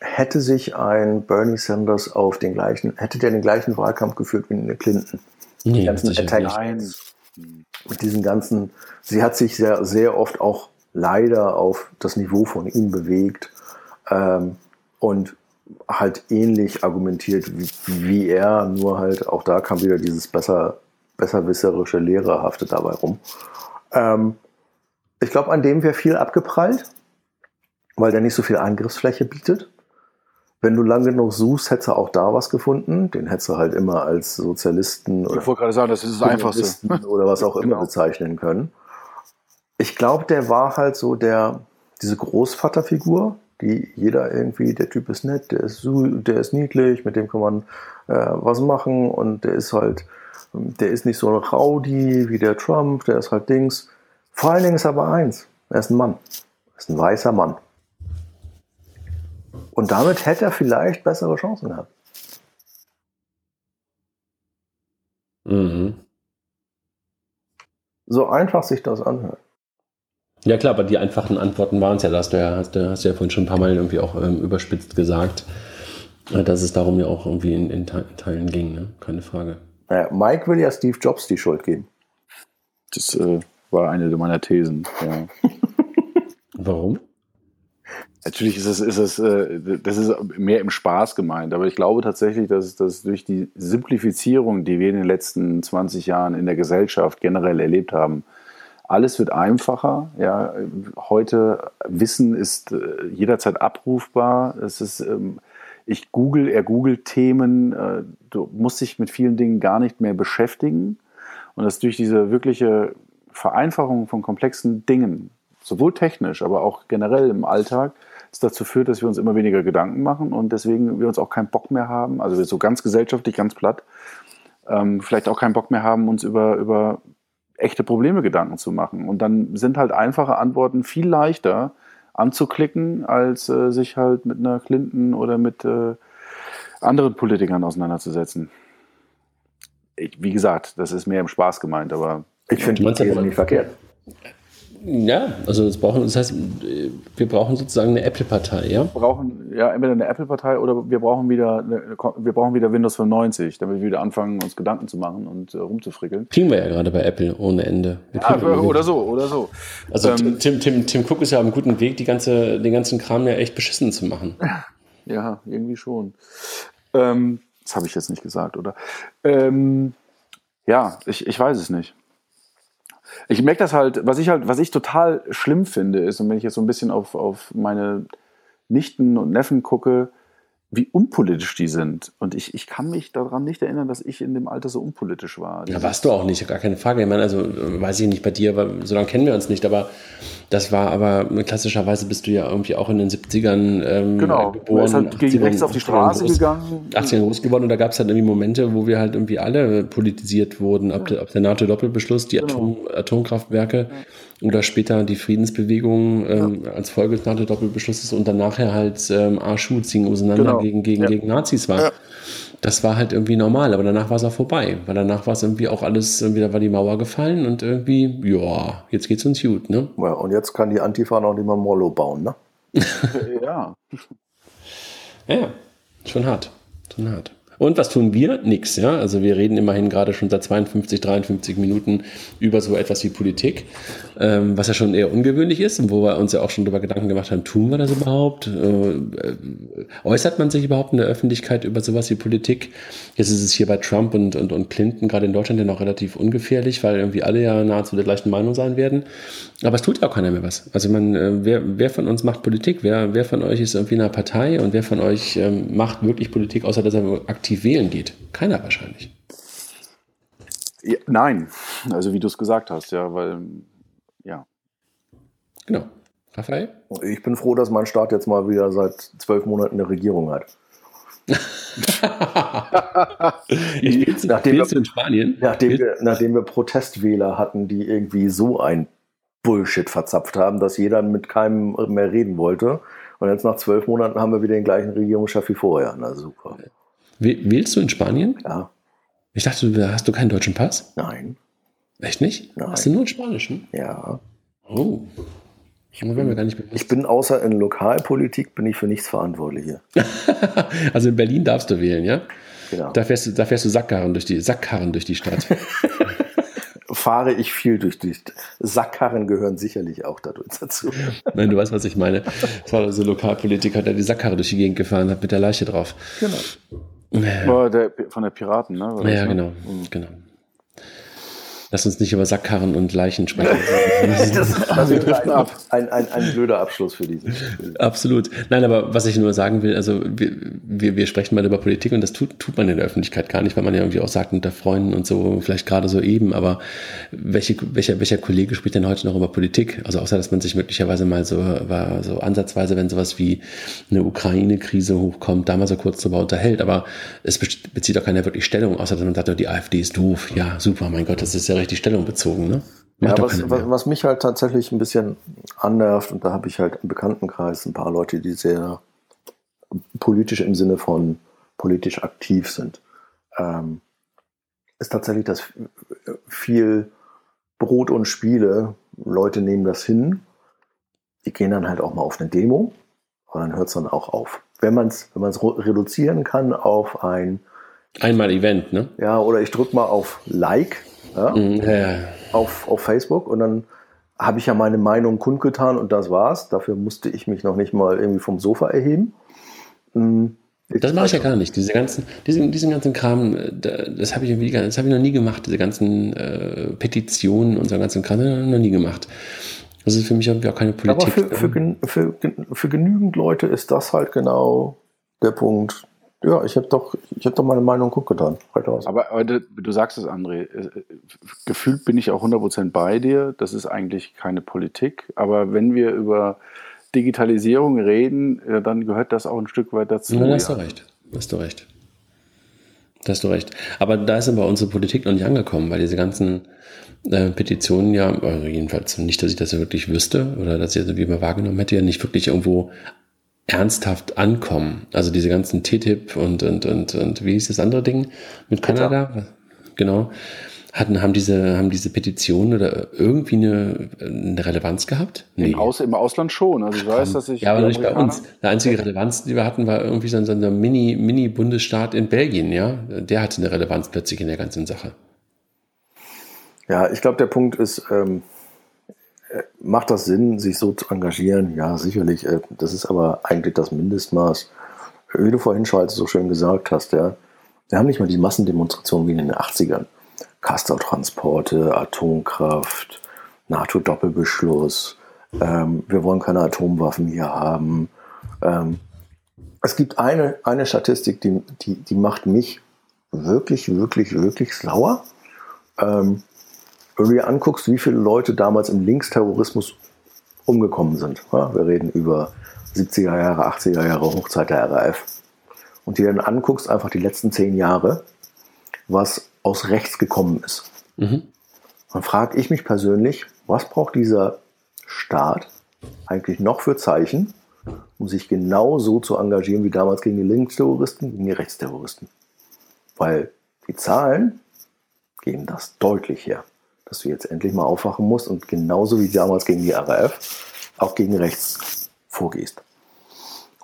hätte sich ein Bernie Sanders auf den gleichen, hätte der den gleichen Wahlkampf geführt wie eine Clinton? Nee, die ganzen Attacks. Mit diesen ganzen, sie hat sich sehr, sehr oft auch leider auf das Niveau von ihm bewegt ähm, und halt ähnlich argumentiert wie, wie, er, nur halt auch da kam wieder dieses besser, besserwisserische, lehrerhafte dabei rum. Ähm, ich glaube, an dem wäre viel abgeprallt, weil der nicht so viel Angriffsfläche bietet. Wenn du lange genug suchst, hättest du auch da was gefunden. Den hättest du halt immer als Sozialisten oder ich wollte gerade sagen, das ist das Einfachste. oder was auch immer genau. bezeichnen können. Ich glaube, der war halt so der, diese Großvaterfigur, die jeder irgendwie, der Typ ist nett, der ist, der ist niedlich, mit dem kann man äh, was machen und der ist halt, der ist nicht so ein Rowdy wie der Trump, der ist halt Dings. Vor allen Dingen ist er aber eins, er ist ein Mann, er ist ein weißer Mann. Und damit hätte er vielleicht bessere Chancen gehabt. Mhm. So einfach sich das anhört. Ja klar, aber die einfachen Antworten waren es ja, das hast du ja, hast du, hast du ja vorhin schon ein paar Mal irgendwie auch ähm, überspitzt gesagt, äh, dass es darum ja auch irgendwie in, in Teilen ging, ne? keine Frage. Naja, Mike will ja Steve Jobs die Schuld geben. Das äh, war eine meiner Thesen. Ja. Warum? Natürlich ist es, ist es äh, das ist mehr im Spaß gemeint, aber ich glaube tatsächlich, dass, dass durch die Simplifizierung, die wir in den letzten 20 Jahren in der Gesellschaft generell erlebt haben, alles wird einfacher. Ja, heute Wissen ist äh, jederzeit abrufbar. Es ist, ähm, ich google, er googelt Themen. Äh, du musst dich mit vielen Dingen gar nicht mehr beschäftigen. Und das durch diese wirkliche Vereinfachung von komplexen Dingen, sowohl technisch, aber auch generell im Alltag, es dazu führt, dass wir uns immer weniger Gedanken machen und deswegen wir uns auch keinen Bock mehr haben, also wir so ganz gesellschaftlich, ganz platt, ähm, vielleicht auch keinen Bock mehr haben, uns über, über echte Probleme Gedanken zu machen. Und dann sind halt einfache Antworten viel leichter anzuklicken, als äh, sich halt mit einer Clinton oder mit äh, anderen Politikern auseinanderzusetzen. Ich, wie gesagt, das ist mehr im Spaß gemeint, aber. Ich finde die These nicht verkehrt. Ja, also das, brauchen, das heißt, wir brauchen sozusagen eine Apple-Partei, ja? Wir brauchen ja entweder eine Apple-Partei oder wir brauchen wieder eine, wir brauchen wieder Windows 95, damit wir wieder anfangen, uns Gedanken zu machen und äh, rumzufrickeln. Kriegen wir ja gerade bei Apple ohne Ende. Ja, oder so, oder so. Also ähm, Tim, Tim, Tim Cook ist ja auf einem guten Weg, die ganze, den ganzen Kram ja echt beschissen zu machen. Ja, irgendwie schon. Ähm, das habe ich jetzt nicht gesagt, oder? Ähm, ja, ich, ich weiß es nicht. Ich merke das halt, was ich halt, was ich total schlimm finde, ist, und wenn ich jetzt so ein bisschen auf, auf meine Nichten und Neffen gucke, wie unpolitisch die sind. Und ich, ich kann mich daran nicht erinnern, dass ich in dem Alter so unpolitisch war. Ja, warst du auch nicht, gar keine Frage. Ich meine, also weiß ich nicht bei dir, weil so lange kennen wir uns nicht, aber das war aber klassischerweise bist du ja irgendwie auch in den 70ern ähm, genau. geboren. Genau, halt gegen rechts auf die Straße groß, gegangen. 18 groß geworden und da gab es halt irgendwie Momente, wo wir halt irgendwie alle politisiert wurden, ob, ja. der, ob der NATO-Doppelbeschluss, die genau. Atom, Atomkraftwerke. Ja oder später die Friedensbewegung ähm, ja. als Folge des NATO-Doppelbeschlusses und dann nachher halt ähm, Arschu ziehen auseinander genau. gegen, gegen, ja. gegen Nazis war. Ja. Das war halt irgendwie normal, aber danach war es auch vorbei, weil danach war es irgendwie auch alles, irgendwie da war die Mauer gefallen und irgendwie, ja, jetzt geht's uns gut, ne? Ja, und jetzt kann die Antifa noch nicht mal Mollo bauen, ne? ja. Ja, schon hart, schon hart. Und was tun wir? Nix, ja. Also wir reden immerhin gerade schon seit 52, 53 Minuten über so etwas wie Politik, ähm, was ja schon eher ungewöhnlich ist und wo wir uns ja auch schon darüber Gedanken gemacht haben, tun wir das überhaupt? Äh, äh, äußert man sich überhaupt in der Öffentlichkeit über sowas wie Politik? Jetzt ist es hier bei Trump und, und, und Clinton gerade in Deutschland ja noch relativ ungefährlich, weil irgendwie alle ja nahezu der gleichen Meinung sein werden. Aber es tut ja auch keiner mehr was. Also man, äh, wer, wer von uns macht Politik? Wer, wer von euch ist irgendwie in einer Partei und wer von euch ähm, macht wirklich Politik, außer dass er aktiv wählen geht? Keiner wahrscheinlich. Ja, nein, also wie du es gesagt hast, ja, weil, ja. Genau. Raphael? Ich bin froh, dass mein Staat jetzt mal wieder seit zwölf Monaten eine Regierung hat. ich nachdem wir, in Spanien? Nachdem wir, nachdem wir Protestwähler hatten, die irgendwie so ein Bullshit verzapft haben, dass jeder mit keinem mehr reden wollte. Und jetzt nach zwölf Monaten haben wir wieder den gleichen Regierungschef wie vorher. Na super. Wählst du in Spanien? Ja. Ich dachte, du hast du keinen deutschen Pass? Nein. Echt nicht? Nein. Hast du nur einen spanischen? Ja. Oh. Ich bin, ich bin außer in Lokalpolitik bin ich für nichts verantwortlich hier. also in Berlin darfst du wählen, ja? Genau. Da fährst du, da fährst du Sackkarren durch die Sackkarren durch die Stadt. fahre ich viel durch die Sackkarren gehören sicherlich auch dazu. Nein, du weißt, was ich meine. Es war so Lokalpolitiker, der die Sackkarre durch die Gegend gefahren hat mit der Leiche drauf. Genau. Ja. Der, von der Piraten, ne? War ja, genau, mhm. genau. Lass uns nicht über Sackkarren und Leichen sprechen. das ist also ein, ein, ein, ein, blöder Abschluss für diesen. Absolut. Nein, aber was ich nur sagen will, also wir, wir, wir sprechen mal über Politik und das tut, tut man in der Öffentlichkeit gar nicht, weil man ja irgendwie auch sagt unter Freunden und so, vielleicht gerade so eben, aber welche, welcher, welcher Kollege spricht denn heute noch über Politik? Also außer, dass man sich möglicherweise mal so, war so ansatzweise, wenn sowas wie eine Ukraine-Krise hochkommt, da mal so kurz drüber unterhält, aber es bezieht auch keiner wirklich Stellung, außer dass man sagt, die AfD ist doof. Ja, super, mein Gott, das ist ja richtig Stellung bezogen, ne? ja, was, was, was, mich halt tatsächlich ein bisschen annervt, und da habe ich halt im Bekanntenkreis ein paar Leute, die sehr politisch im Sinne von politisch aktiv sind, ähm, ist tatsächlich, dass viel Brot und Spiele, Leute nehmen das hin, die gehen dann halt auch mal auf eine Demo und dann hört es dann auch auf. Wenn man es wenn reduzieren kann auf ein Einmal Event, ne? Ja, oder ich drücke mal auf Like ja, mhm, ja. Auf, auf Facebook und dann habe ich ja meine Meinung kundgetan und das war's. Dafür musste ich mich noch nicht mal irgendwie vom Sofa erheben. Mhm. Das mache ich ja gar nicht. Diese ganzen, diesen, diesen ganzen Kram, äh, das habe ich, irgendwie, das hab ich noch nie gemacht. Diese ganzen äh, Petitionen und so ganzen Kram, habe ich noch nie gemacht. Das ist für mich auch keine Politik. Aber für, für, für, für genügend Leute ist das halt genau der Punkt, ja, ich habe doch, ich hab doch meine Meinung gut getan. Aber, aber du, du, sagst es, André. Äh, gefühlt bin ich auch 100% bei dir. Das ist eigentlich keine Politik. Aber wenn wir über Digitalisierung reden, dann gehört das auch ein Stück weit dazu. Ja, da hast du recht. Da hast du recht. Da hast du recht. Aber da ist aber unsere Politik noch nicht angekommen, weil diese ganzen äh, Petitionen ja, also jedenfalls nicht, dass ich das ja wirklich wüsste oder dass ich das wie immer wahrgenommen hätte, ja nicht wirklich irgendwo ernsthaft ankommen. Also diese ganzen TTIP und, und, und, und wie hieß das andere Ding mit Kanada? Genau. Hatten, haben diese, haben diese Petitionen oder irgendwie eine, eine Relevanz gehabt? Nee. Im, Aus, Im Ausland schon. Also ich weiß, dass ich. Ja, aber nicht bei uns. Die einzige Relevanz, die wir hatten, war irgendwie so ein, so ein Mini, Mini-Bundesstaat in Belgien, ja. Der hatte eine Relevanz plötzlich in der ganzen Sache. Ja, ich glaube, der Punkt ist, ähm, Macht das Sinn, sich so zu engagieren? Ja, sicherlich. Äh, das ist aber eigentlich das Mindestmaß. Wie du vorhin schon so schön gesagt hast, ja, wir haben nicht mal die Massendemonstrationen wie in den 80ern. Castortransporte, Atomkraft, NATO-Doppelbeschluss, ähm, wir wollen keine Atomwaffen hier haben. Ähm, es gibt eine, eine Statistik, die, die, die macht mich wirklich, wirklich, wirklich sauer. Ähm, wenn du dir anguckst, wie viele Leute damals im Linksterrorismus umgekommen sind, ja, wir reden über 70er Jahre, 80er Jahre, Hochzeit der RAF, und dir dann anguckst, einfach die letzten zehn Jahre, was aus rechts gekommen ist. Mhm. Dann frage ich mich persönlich, was braucht dieser Staat eigentlich noch für Zeichen, um sich genau so zu engagieren wie damals gegen die Linksterroristen, gegen die Rechtsterroristen? Weil die Zahlen geben das deutlich her dass du jetzt endlich mal aufwachen musst und genauso wie damals gegen die RAF auch gegen rechts vorgehst.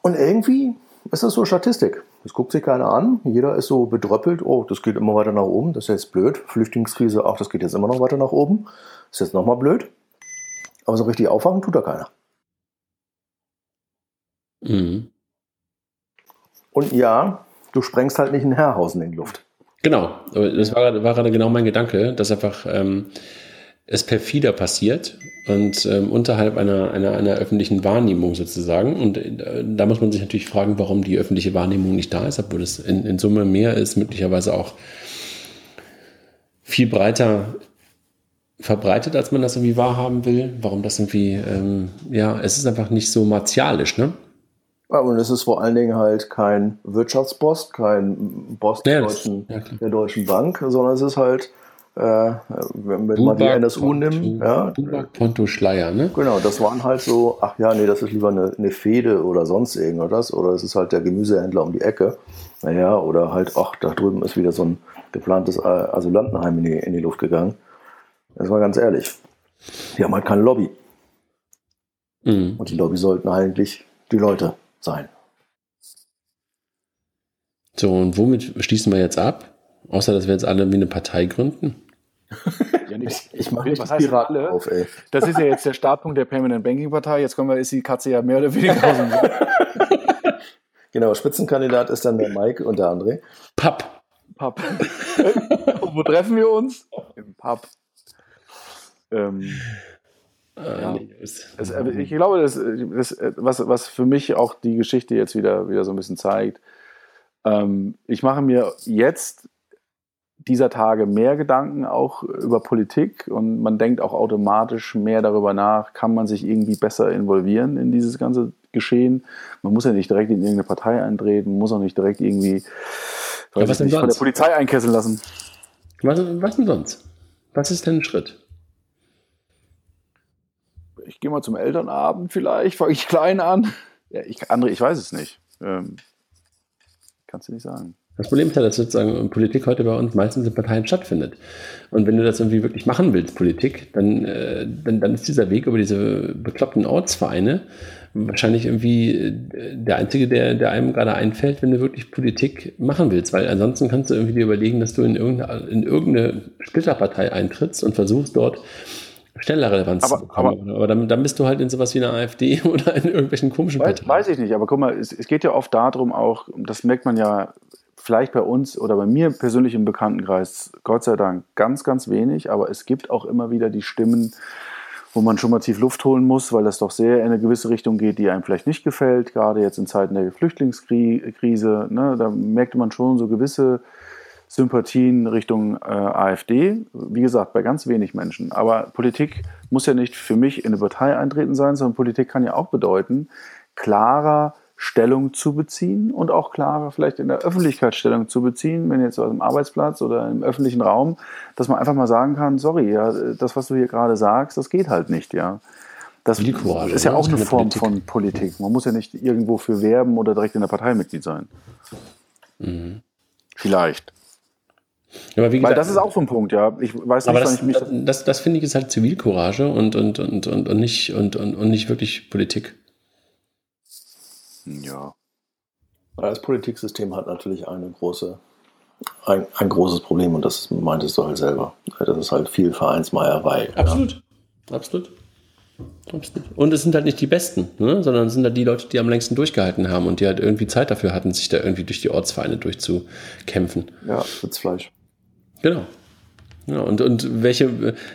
Und irgendwie ist das so Statistik. Das guckt sich keiner an. Jeder ist so bedröppelt. Oh, das geht immer weiter nach oben. Das ist jetzt blöd. Flüchtlingskrise, ach, das geht jetzt immer noch weiter nach oben. Das ist jetzt nochmal blöd. Aber so richtig aufwachen tut da keiner. Mhm. Und ja, du sprengst halt nicht in Herrhausen in die Luft. Genau, das war, war gerade genau mein Gedanke, dass einfach ähm, es perfider passiert und ähm, unterhalb einer, einer, einer öffentlichen Wahrnehmung sozusagen. Und äh, da muss man sich natürlich fragen, warum die öffentliche Wahrnehmung nicht da ist, obwohl es in, in Summe mehr ist, möglicherweise auch viel breiter verbreitet, als man das irgendwie wahrhaben will. Warum das irgendwie, ähm, ja, es ist einfach nicht so martialisch, ne? Und es ist vor allen Dingen halt kein Wirtschaftsboss, kein Boss ja, der, deutschen, ja, der Deutschen Bank, sondern es ist halt, äh, wenn man die NSU nimmt, ja. Ponto Schleier, ne? Genau, das waren halt so, ach ja, nee, das ist lieber eine, eine Fehde oder sonst irgendwas, oder es ist halt der Gemüsehändler um die Ecke. Naja, oder halt, ach, da drüben ist wieder so ein geplantes äh, Asylantenheim in die, in die Luft gegangen. Das war ganz ehrlich. Die haben halt keine Lobby. Mhm. Und die Lobby sollten eigentlich die Leute sein. So, und womit schließen wir jetzt ab? Außer, dass wir jetzt alle wie eine Partei gründen? Ja, nicht, ich mache nicht heißt Piraten alle? auf, ey. Das ist ja jetzt der Startpunkt der Permanent Banking Partei. Jetzt kommen wir, ist die Katze ja mehr oder weniger aus dem Genau, Spitzenkandidat ist dann der Mike und der André. Papp. Papp. wo treffen wir uns? Im Pub. Ähm, äh, ja. es, äh, ich glaube, das, das, was, was für mich auch die Geschichte jetzt wieder, wieder so ein bisschen zeigt, ähm, ich mache mir jetzt dieser Tage mehr Gedanken auch über Politik und man denkt auch automatisch mehr darüber nach, kann man sich irgendwie besser involvieren in dieses ganze Geschehen. Man muss ja nicht direkt in irgendeine Partei eintreten, muss auch nicht direkt irgendwie ja, was nicht, von der Polizei einkesseln lassen. Was, was denn sonst? Was ist denn ein Schritt? Ich gehe mal zum Elternabend vielleicht, fange ich klein an. Ja, ich, André, ich weiß es nicht. Ähm, kannst du nicht sagen. Das Problem ist ja, dass sozusagen Politik heute bei uns meistens in Parteien stattfindet. Und wenn du das irgendwie wirklich machen willst, Politik, dann, äh, dann, dann ist dieser Weg über diese bekloppten Ortsvereine wahrscheinlich irgendwie äh, der einzige, der, der einem gerade einfällt, wenn du wirklich Politik machen willst. Weil ansonsten kannst du irgendwie dir überlegen, dass du in irgendeine, in irgendeine Splitterpartei eintrittst und versuchst dort schneller Relevanz aber, zu bekommen. Aber, aber dann, dann, bist du halt in sowas wie einer AfD oder in irgendwelchen komischen weiß, Parteien. Weiß ich nicht, aber guck mal, es, es geht ja oft darum auch, das merkt man ja vielleicht bei uns oder bei mir persönlich im Bekanntenkreis, Gott sei Dank, ganz, ganz wenig, aber es gibt auch immer wieder die Stimmen, wo man schon mal tief Luft holen muss, weil das doch sehr in eine gewisse Richtung geht, die einem vielleicht nicht gefällt, gerade jetzt in Zeiten der Flüchtlingskrise. Ne, da merkt man schon so gewisse Sympathien Richtung äh, AfD. Wie gesagt, bei ganz wenig Menschen. Aber Politik muss ja nicht für mich in eine Partei eintreten sein, sondern Politik kann ja auch bedeuten, klarer Stellung zu beziehen und auch klarer vielleicht in der Öffentlichkeit Stellung zu beziehen, wenn jetzt aus dem Arbeitsplatz oder im öffentlichen Raum, dass man einfach mal sagen kann, sorry, ja, das, was du hier gerade sagst, das geht halt nicht, ja. Das Courage, ist ja auch eine Form Politik. von Politik. Man muss ja nicht irgendwo für werben oder direkt in der Partei Mitglied sein. Mhm. Vielleicht. Aber wie gesagt, Weil das ist auch so ein Punkt, ja. Ich weiß nicht, das, ich mich das, das, das finde ich ist halt Zivilcourage und, und, und, und, und, nicht, und, und, und nicht wirklich Politik. Ja. Das Politiksystem hat natürlich eine große, ein, ein großes Problem und das meintest du halt selber. Das ist halt viel Vereinsmeierei. Absolut. Ja. Absolut. Absolut. Und es sind halt nicht die Besten, ne? sondern es sind halt die Leute, die am längsten durchgehalten haben und die halt irgendwie Zeit dafür hatten, sich da irgendwie durch die Ortsvereine durchzukämpfen. Ja, Sitzfleisch. Genau. Ja, und, und welche,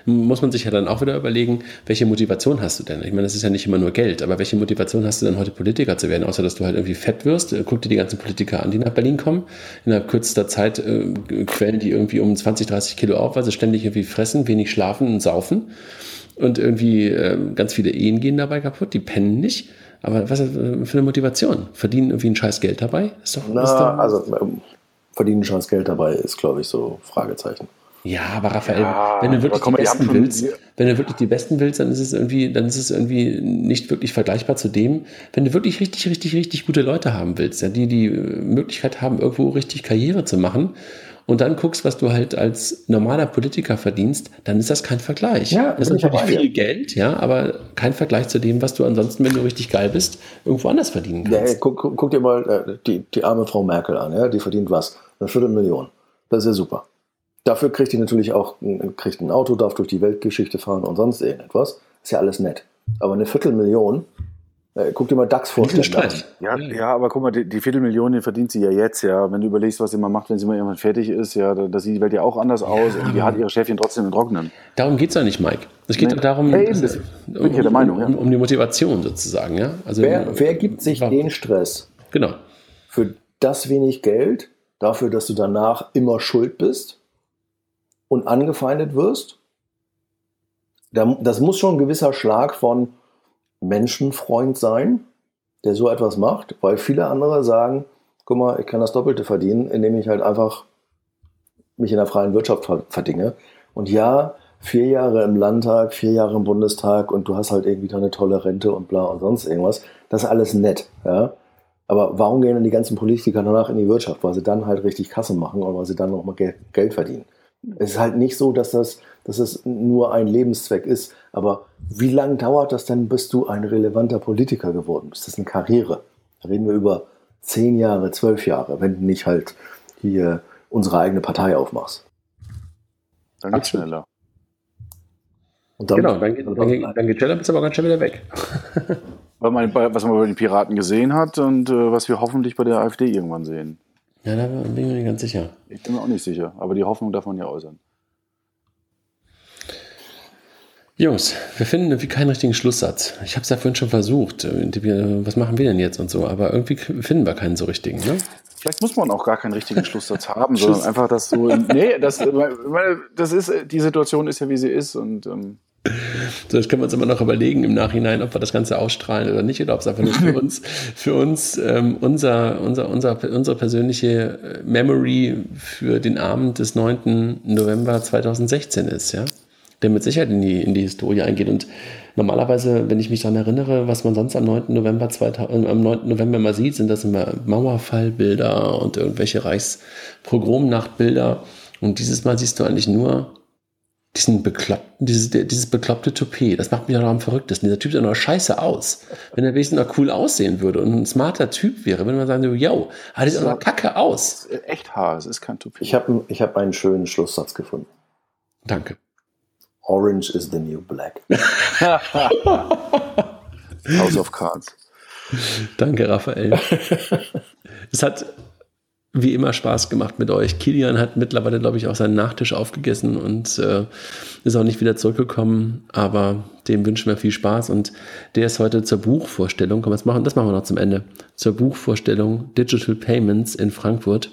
muss man sich ja dann auch wieder überlegen, welche Motivation hast du denn? Ich meine, das ist ja nicht immer nur Geld, aber welche Motivation hast du denn heute Politiker zu werden, außer dass du halt irgendwie fett wirst? Guck dir die ganzen Politiker an, die nach Berlin kommen. Innerhalb kürzester Zeit äh, quellen die irgendwie um 20, 30 Kilo auf, weil sie ständig irgendwie fressen, wenig schlafen und saufen. Und irgendwie äh, ganz viele Ehen gehen dabei kaputt, die pennen nicht. Aber was ist das für eine Motivation? Verdienen irgendwie ein scheiß Geld dabei? Ist doch, Na, ist doch also ähm, verdienen ein scheiß Geld dabei ist, glaube ich, so Fragezeichen. Ja, aber Raphael, ja, wenn du wirklich die Besten willst, wenn du wirklich die Besten willst, dann ist es irgendwie, dann ist es irgendwie nicht wirklich vergleichbar zu dem, wenn du wirklich richtig, richtig, richtig gute Leute haben willst, ja, die die Möglichkeit haben, irgendwo richtig Karriere zu machen und dann guckst, was du halt als normaler Politiker verdienst, dann ist das kein Vergleich. Ja, das ist natürlich viel Geld, ja, aber kein Vergleich zu dem, was du ansonsten, wenn du richtig geil bist, irgendwo anders verdienen kannst. Ja, guck, guck, dir mal äh, die, die arme Frau Merkel an, ja, die verdient was? Eine Viertelmillion. Das ist ja super. Dafür kriegt ihr natürlich auch kriegt ein Auto, darf durch die Weltgeschichte fahren und sonst irgendetwas. Ist ja alles nett. Aber eine Viertelmillion, guck dir mal DAX vor. Ja, ja, aber guck mal, die, die, Viertelmillion die verdient sie ja jetzt, ja. Wenn du überlegst, was sie mal macht, wenn sie mal irgendwann fertig ist, ja, da, da sieht die Welt ja auch anders aus ja. und die hat ihre Chefin trotzdem im Trocknen. Darum geht es ja nicht, Mike. Es geht nee. darum, hey, das, um, bin ich der Meinung, ja. um, um, die Motivation sozusagen, ja. Also, wer, wer gibt sich warum? den Stress? Genau. Für das wenig Geld, dafür, dass du danach immer schuld bist? und angefeindet wirst. Das muss schon ein gewisser Schlag von Menschenfreund sein, der so etwas macht, weil viele andere sagen, guck mal, ich kann das Doppelte verdienen, indem ich halt einfach mich in der freien Wirtschaft verdinge. Und ja, vier Jahre im Landtag, vier Jahre im Bundestag und du hast halt irgendwie eine tolle Rente und bla und sonst irgendwas. Das ist alles nett, ja. Aber warum gehen dann die ganzen Politiker danach in die Wirtschaft? Weil sie dann halt richtig Kasse machen und weil sie dann nochmal Geld verdienen. Es ist halt nicht so, dass das, dass es nur ein Lebenszweck ist. Aber wie lange dauert das denn, bis du ein relevanter Politiker geworden bist? Das ist eine Karriere. Da reden wir über zehn Jahre, zwölf Jahre, wenn du nicht halt hier unsere eigene Partei aufmachst. Dann geht's schneller. Und dann, genau, dann, dann, dann, dann geht Jellab aber ganz schnell wieder weg. Weil man, was man bei den Piraten gesehen hat und äh, was wir hoffentlich bei der AfD irgendwann sehen. Ja, da bin ich mir nicht ganz sicher. Ich bin mir auch nicht sicher, aber die Hoffnung darf man ja äußern. Jungs, wir finden irgendwie keinen richtigen Schlusssatz. Ich habe es ja vorhin schon versucht. Was machen wir denn jetzt und so? Aber irgendwie finden wir keinen so richtigen. Ne? Vielleicht muss man auch gar keinen richtigen Schlusssatz haben, sondern einfach das so. Nee, das, das ist, die Situation ist ja, wie sie ist. Und ähm, so, das können wir uns immer noch überlegen im Nachhinein, ob wir das Ganze ausstrahlen oder nicht, oder ob es einfach nur für uns, für uns ähm, unser, unser, unser, unsere persönliche äh, Memory für den Abend des 9. November 2016 ist, ja. Der mit Sicherheit in die, in die Historie eingeht. Und normalerweise, wenn ich mich daran erinnere, was man sonst am 9. November 2000, äh, am 9. November mal sieht, sind das immer Mauerfallbilder und irgendwelche Reichspogromnachtbilder. Und dieses Mal siehst du eigentlich nur diesen bekloppten, dieses, dieses bekloppte Toupet, das macht mich auch noch am verrücktesten. Dieser Typ sieht noch scheiße aus. Wenn er wenigstens noch cool aussehen würde und ein smarter Typ wäre, würde man sagen, so, yo, der sieht auch noch kacke aus. Echt Haar, es ist kein Toupet. Ich habe ich hab einen schönen Schlusssatz gefunden. Danke. Orange is the new black. House of Cards. Danke, Raphael. es hat wie immer Spaß gemacht mit euch. Kilian hat mittlerweile, glaube ich, auch seinen Nachtisch aufgegessen und äh, ist auch nicht wieder zurückgekommen. Aber dem wünschen wir viel Spaß. Und der ist heute zur Buchvorstellung. Komm, was machen? Das machen wir noch zum Ende. Zur Buchvorstellung Digital Payments in Frankfurt.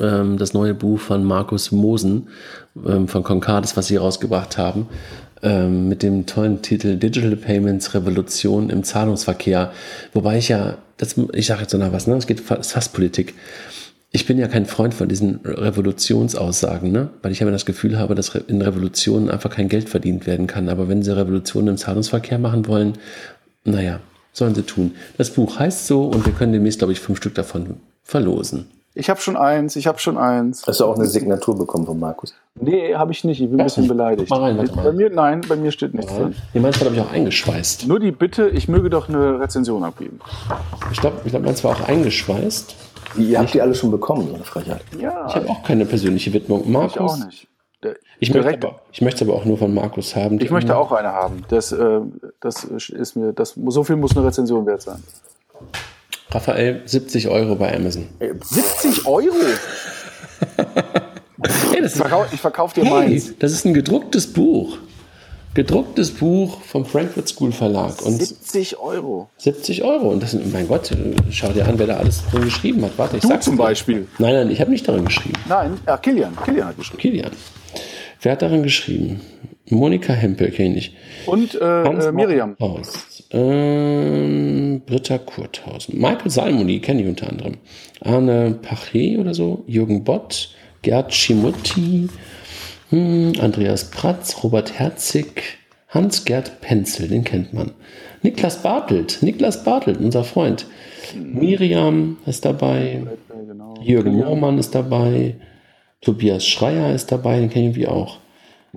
Ähm, das neue Buch von Markus Mosen ähm, von Concardis, was sie rausgebracht haben. Ähm, mit dem tollen Titel Digital Payments Revolution im Zahlungsverkehr. Wobei ich ja das, ich sage jetzt noch was, ne? es geht fast, fast Politik. Ich bin ja kein Freund von diesen Revolutionsaussagen, ne? weil ich immer das Gefühl habe, dass in Revolutionen einfach kein Geld verdient werden kann. Aber wenn sie Revolutionen im Zahlungsverkehr machen wollen, naja, sollen sie tun. Das Buch heißt so und wir können demnächst, glaube ich, fünf Stück davon verlosen. Ich habe schon eins, ich habe schon eins. Hast du auch eine Signatur bekommen von Markus? Nee, habe ich nicht. Ich bin ein bisschen beleidigt. Mal rein, mal. Bei mir, nein, bei mir steht nichts drin. Die meinst habe ich auch eingeschweißt. Nur die Bitte, ich möge doch eine Rezension abgeben. Ich glaube, ich glaub, meins war auch eingeschweißt. Ihr habt die alle schon bekommen, so eine Frechheit. Ja. Ich habe auch keine persönliche Widmung. Markus. Ich auch nicht. Ich möchte, aber, ich möchte aber auch nur von Markus haben. Ich möchte auch eine haben. Das, äh, das ist mir, das, so viel muss eine Rezension wert sein. Raphael, 70 Euro bei Amazon. 70 Euro? hey, ich, verkaufe, ich verkaufe dir hey, meins. Das ist ein gedrucktes Buch. Gedrucktes Buch vom Frankfurt School Verlag. Und 70 Euro. 70 Euro. Und das sind, mein Gott, schau dir an, wer da alles drin geschrieben hat. Warte, ich du zum Beispiel. Nein, nein, ich habe nicht darin geschrieben. Nein, ja, Kilian. Kilian hat geschrieben. Kilian. Wer hat darin geschrieben? Monika Hempel kenne ich. Und äh, äh, Miriam. Aus. Ähm, Britta Kurthausen. Michael Salmoni kenne ich unter anderem. Arne Pachet oder so. Jürgen Bott. Gerd Schimutti. Hm, Andreas Pratz. Robert Herzig. Hans-Gerd Penzel, den kennt man. Niklas Bartelt. Niklas Bartelt, unser Freund. Miriam ist dabei. Jürgen Moormann ist dabei. Tobias Schreier ist dabei, den kennen wir auch.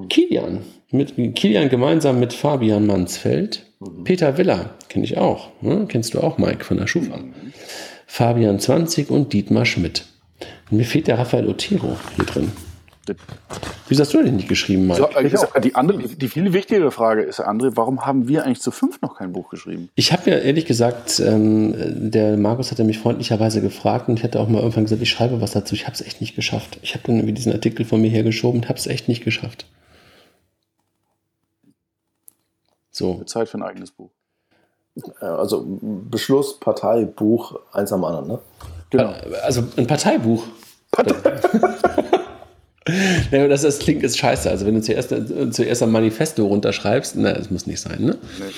Kilian, mit Kilian gemeinsam mit Fabian Mansfeld. Mhm. Peter Willer, kenne ich auch. Ne? Kennst du auch, Mike, von der Schufa. Mhm. Fabian 20 und Dietmar Schmidt. Und mir fehlt der Raphael Otero hier drin. Wieso hast du denn nicht geschrieben, Mike? So, die, andere, die viel wichtigere Frage ist, André, warum haben wir eigentlich zu fünf noch kein Buch geschrieben? Ich habe ja ehrlich gesagt, ähm, der Markus hatte mich freundlicherweise gefragt und ich hatte auch mal irgendwann gesagt, ich schreibe was dazu. Ich habe es echt nicht geschafft. Ich habe dann irgendwie diesen Artikel von mir hergeschoben und habe es echt nicht geschafft. So. Zeit für ein eigenes Buch. Also Beschluss, Partei, Buch, eins am anderen, ne? Genau. Also ein Parteibuch. Partei. ja, das, das klingt jetzt scheiße. Also wenn du zuerst, zuerst ein Manifesto runterschreibst, na, das muss nicht sein, ne? Nee.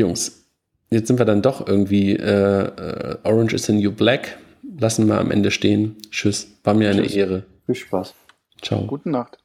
Jungs, jetzt sind wir dann doch irgendwie äh, äh, Orange is the New Black. Lassen wir am Ende stehen. Tschüss. War mir eine Tschüss. Ehre. Viel Spaß. Ciao. Gute Nacht.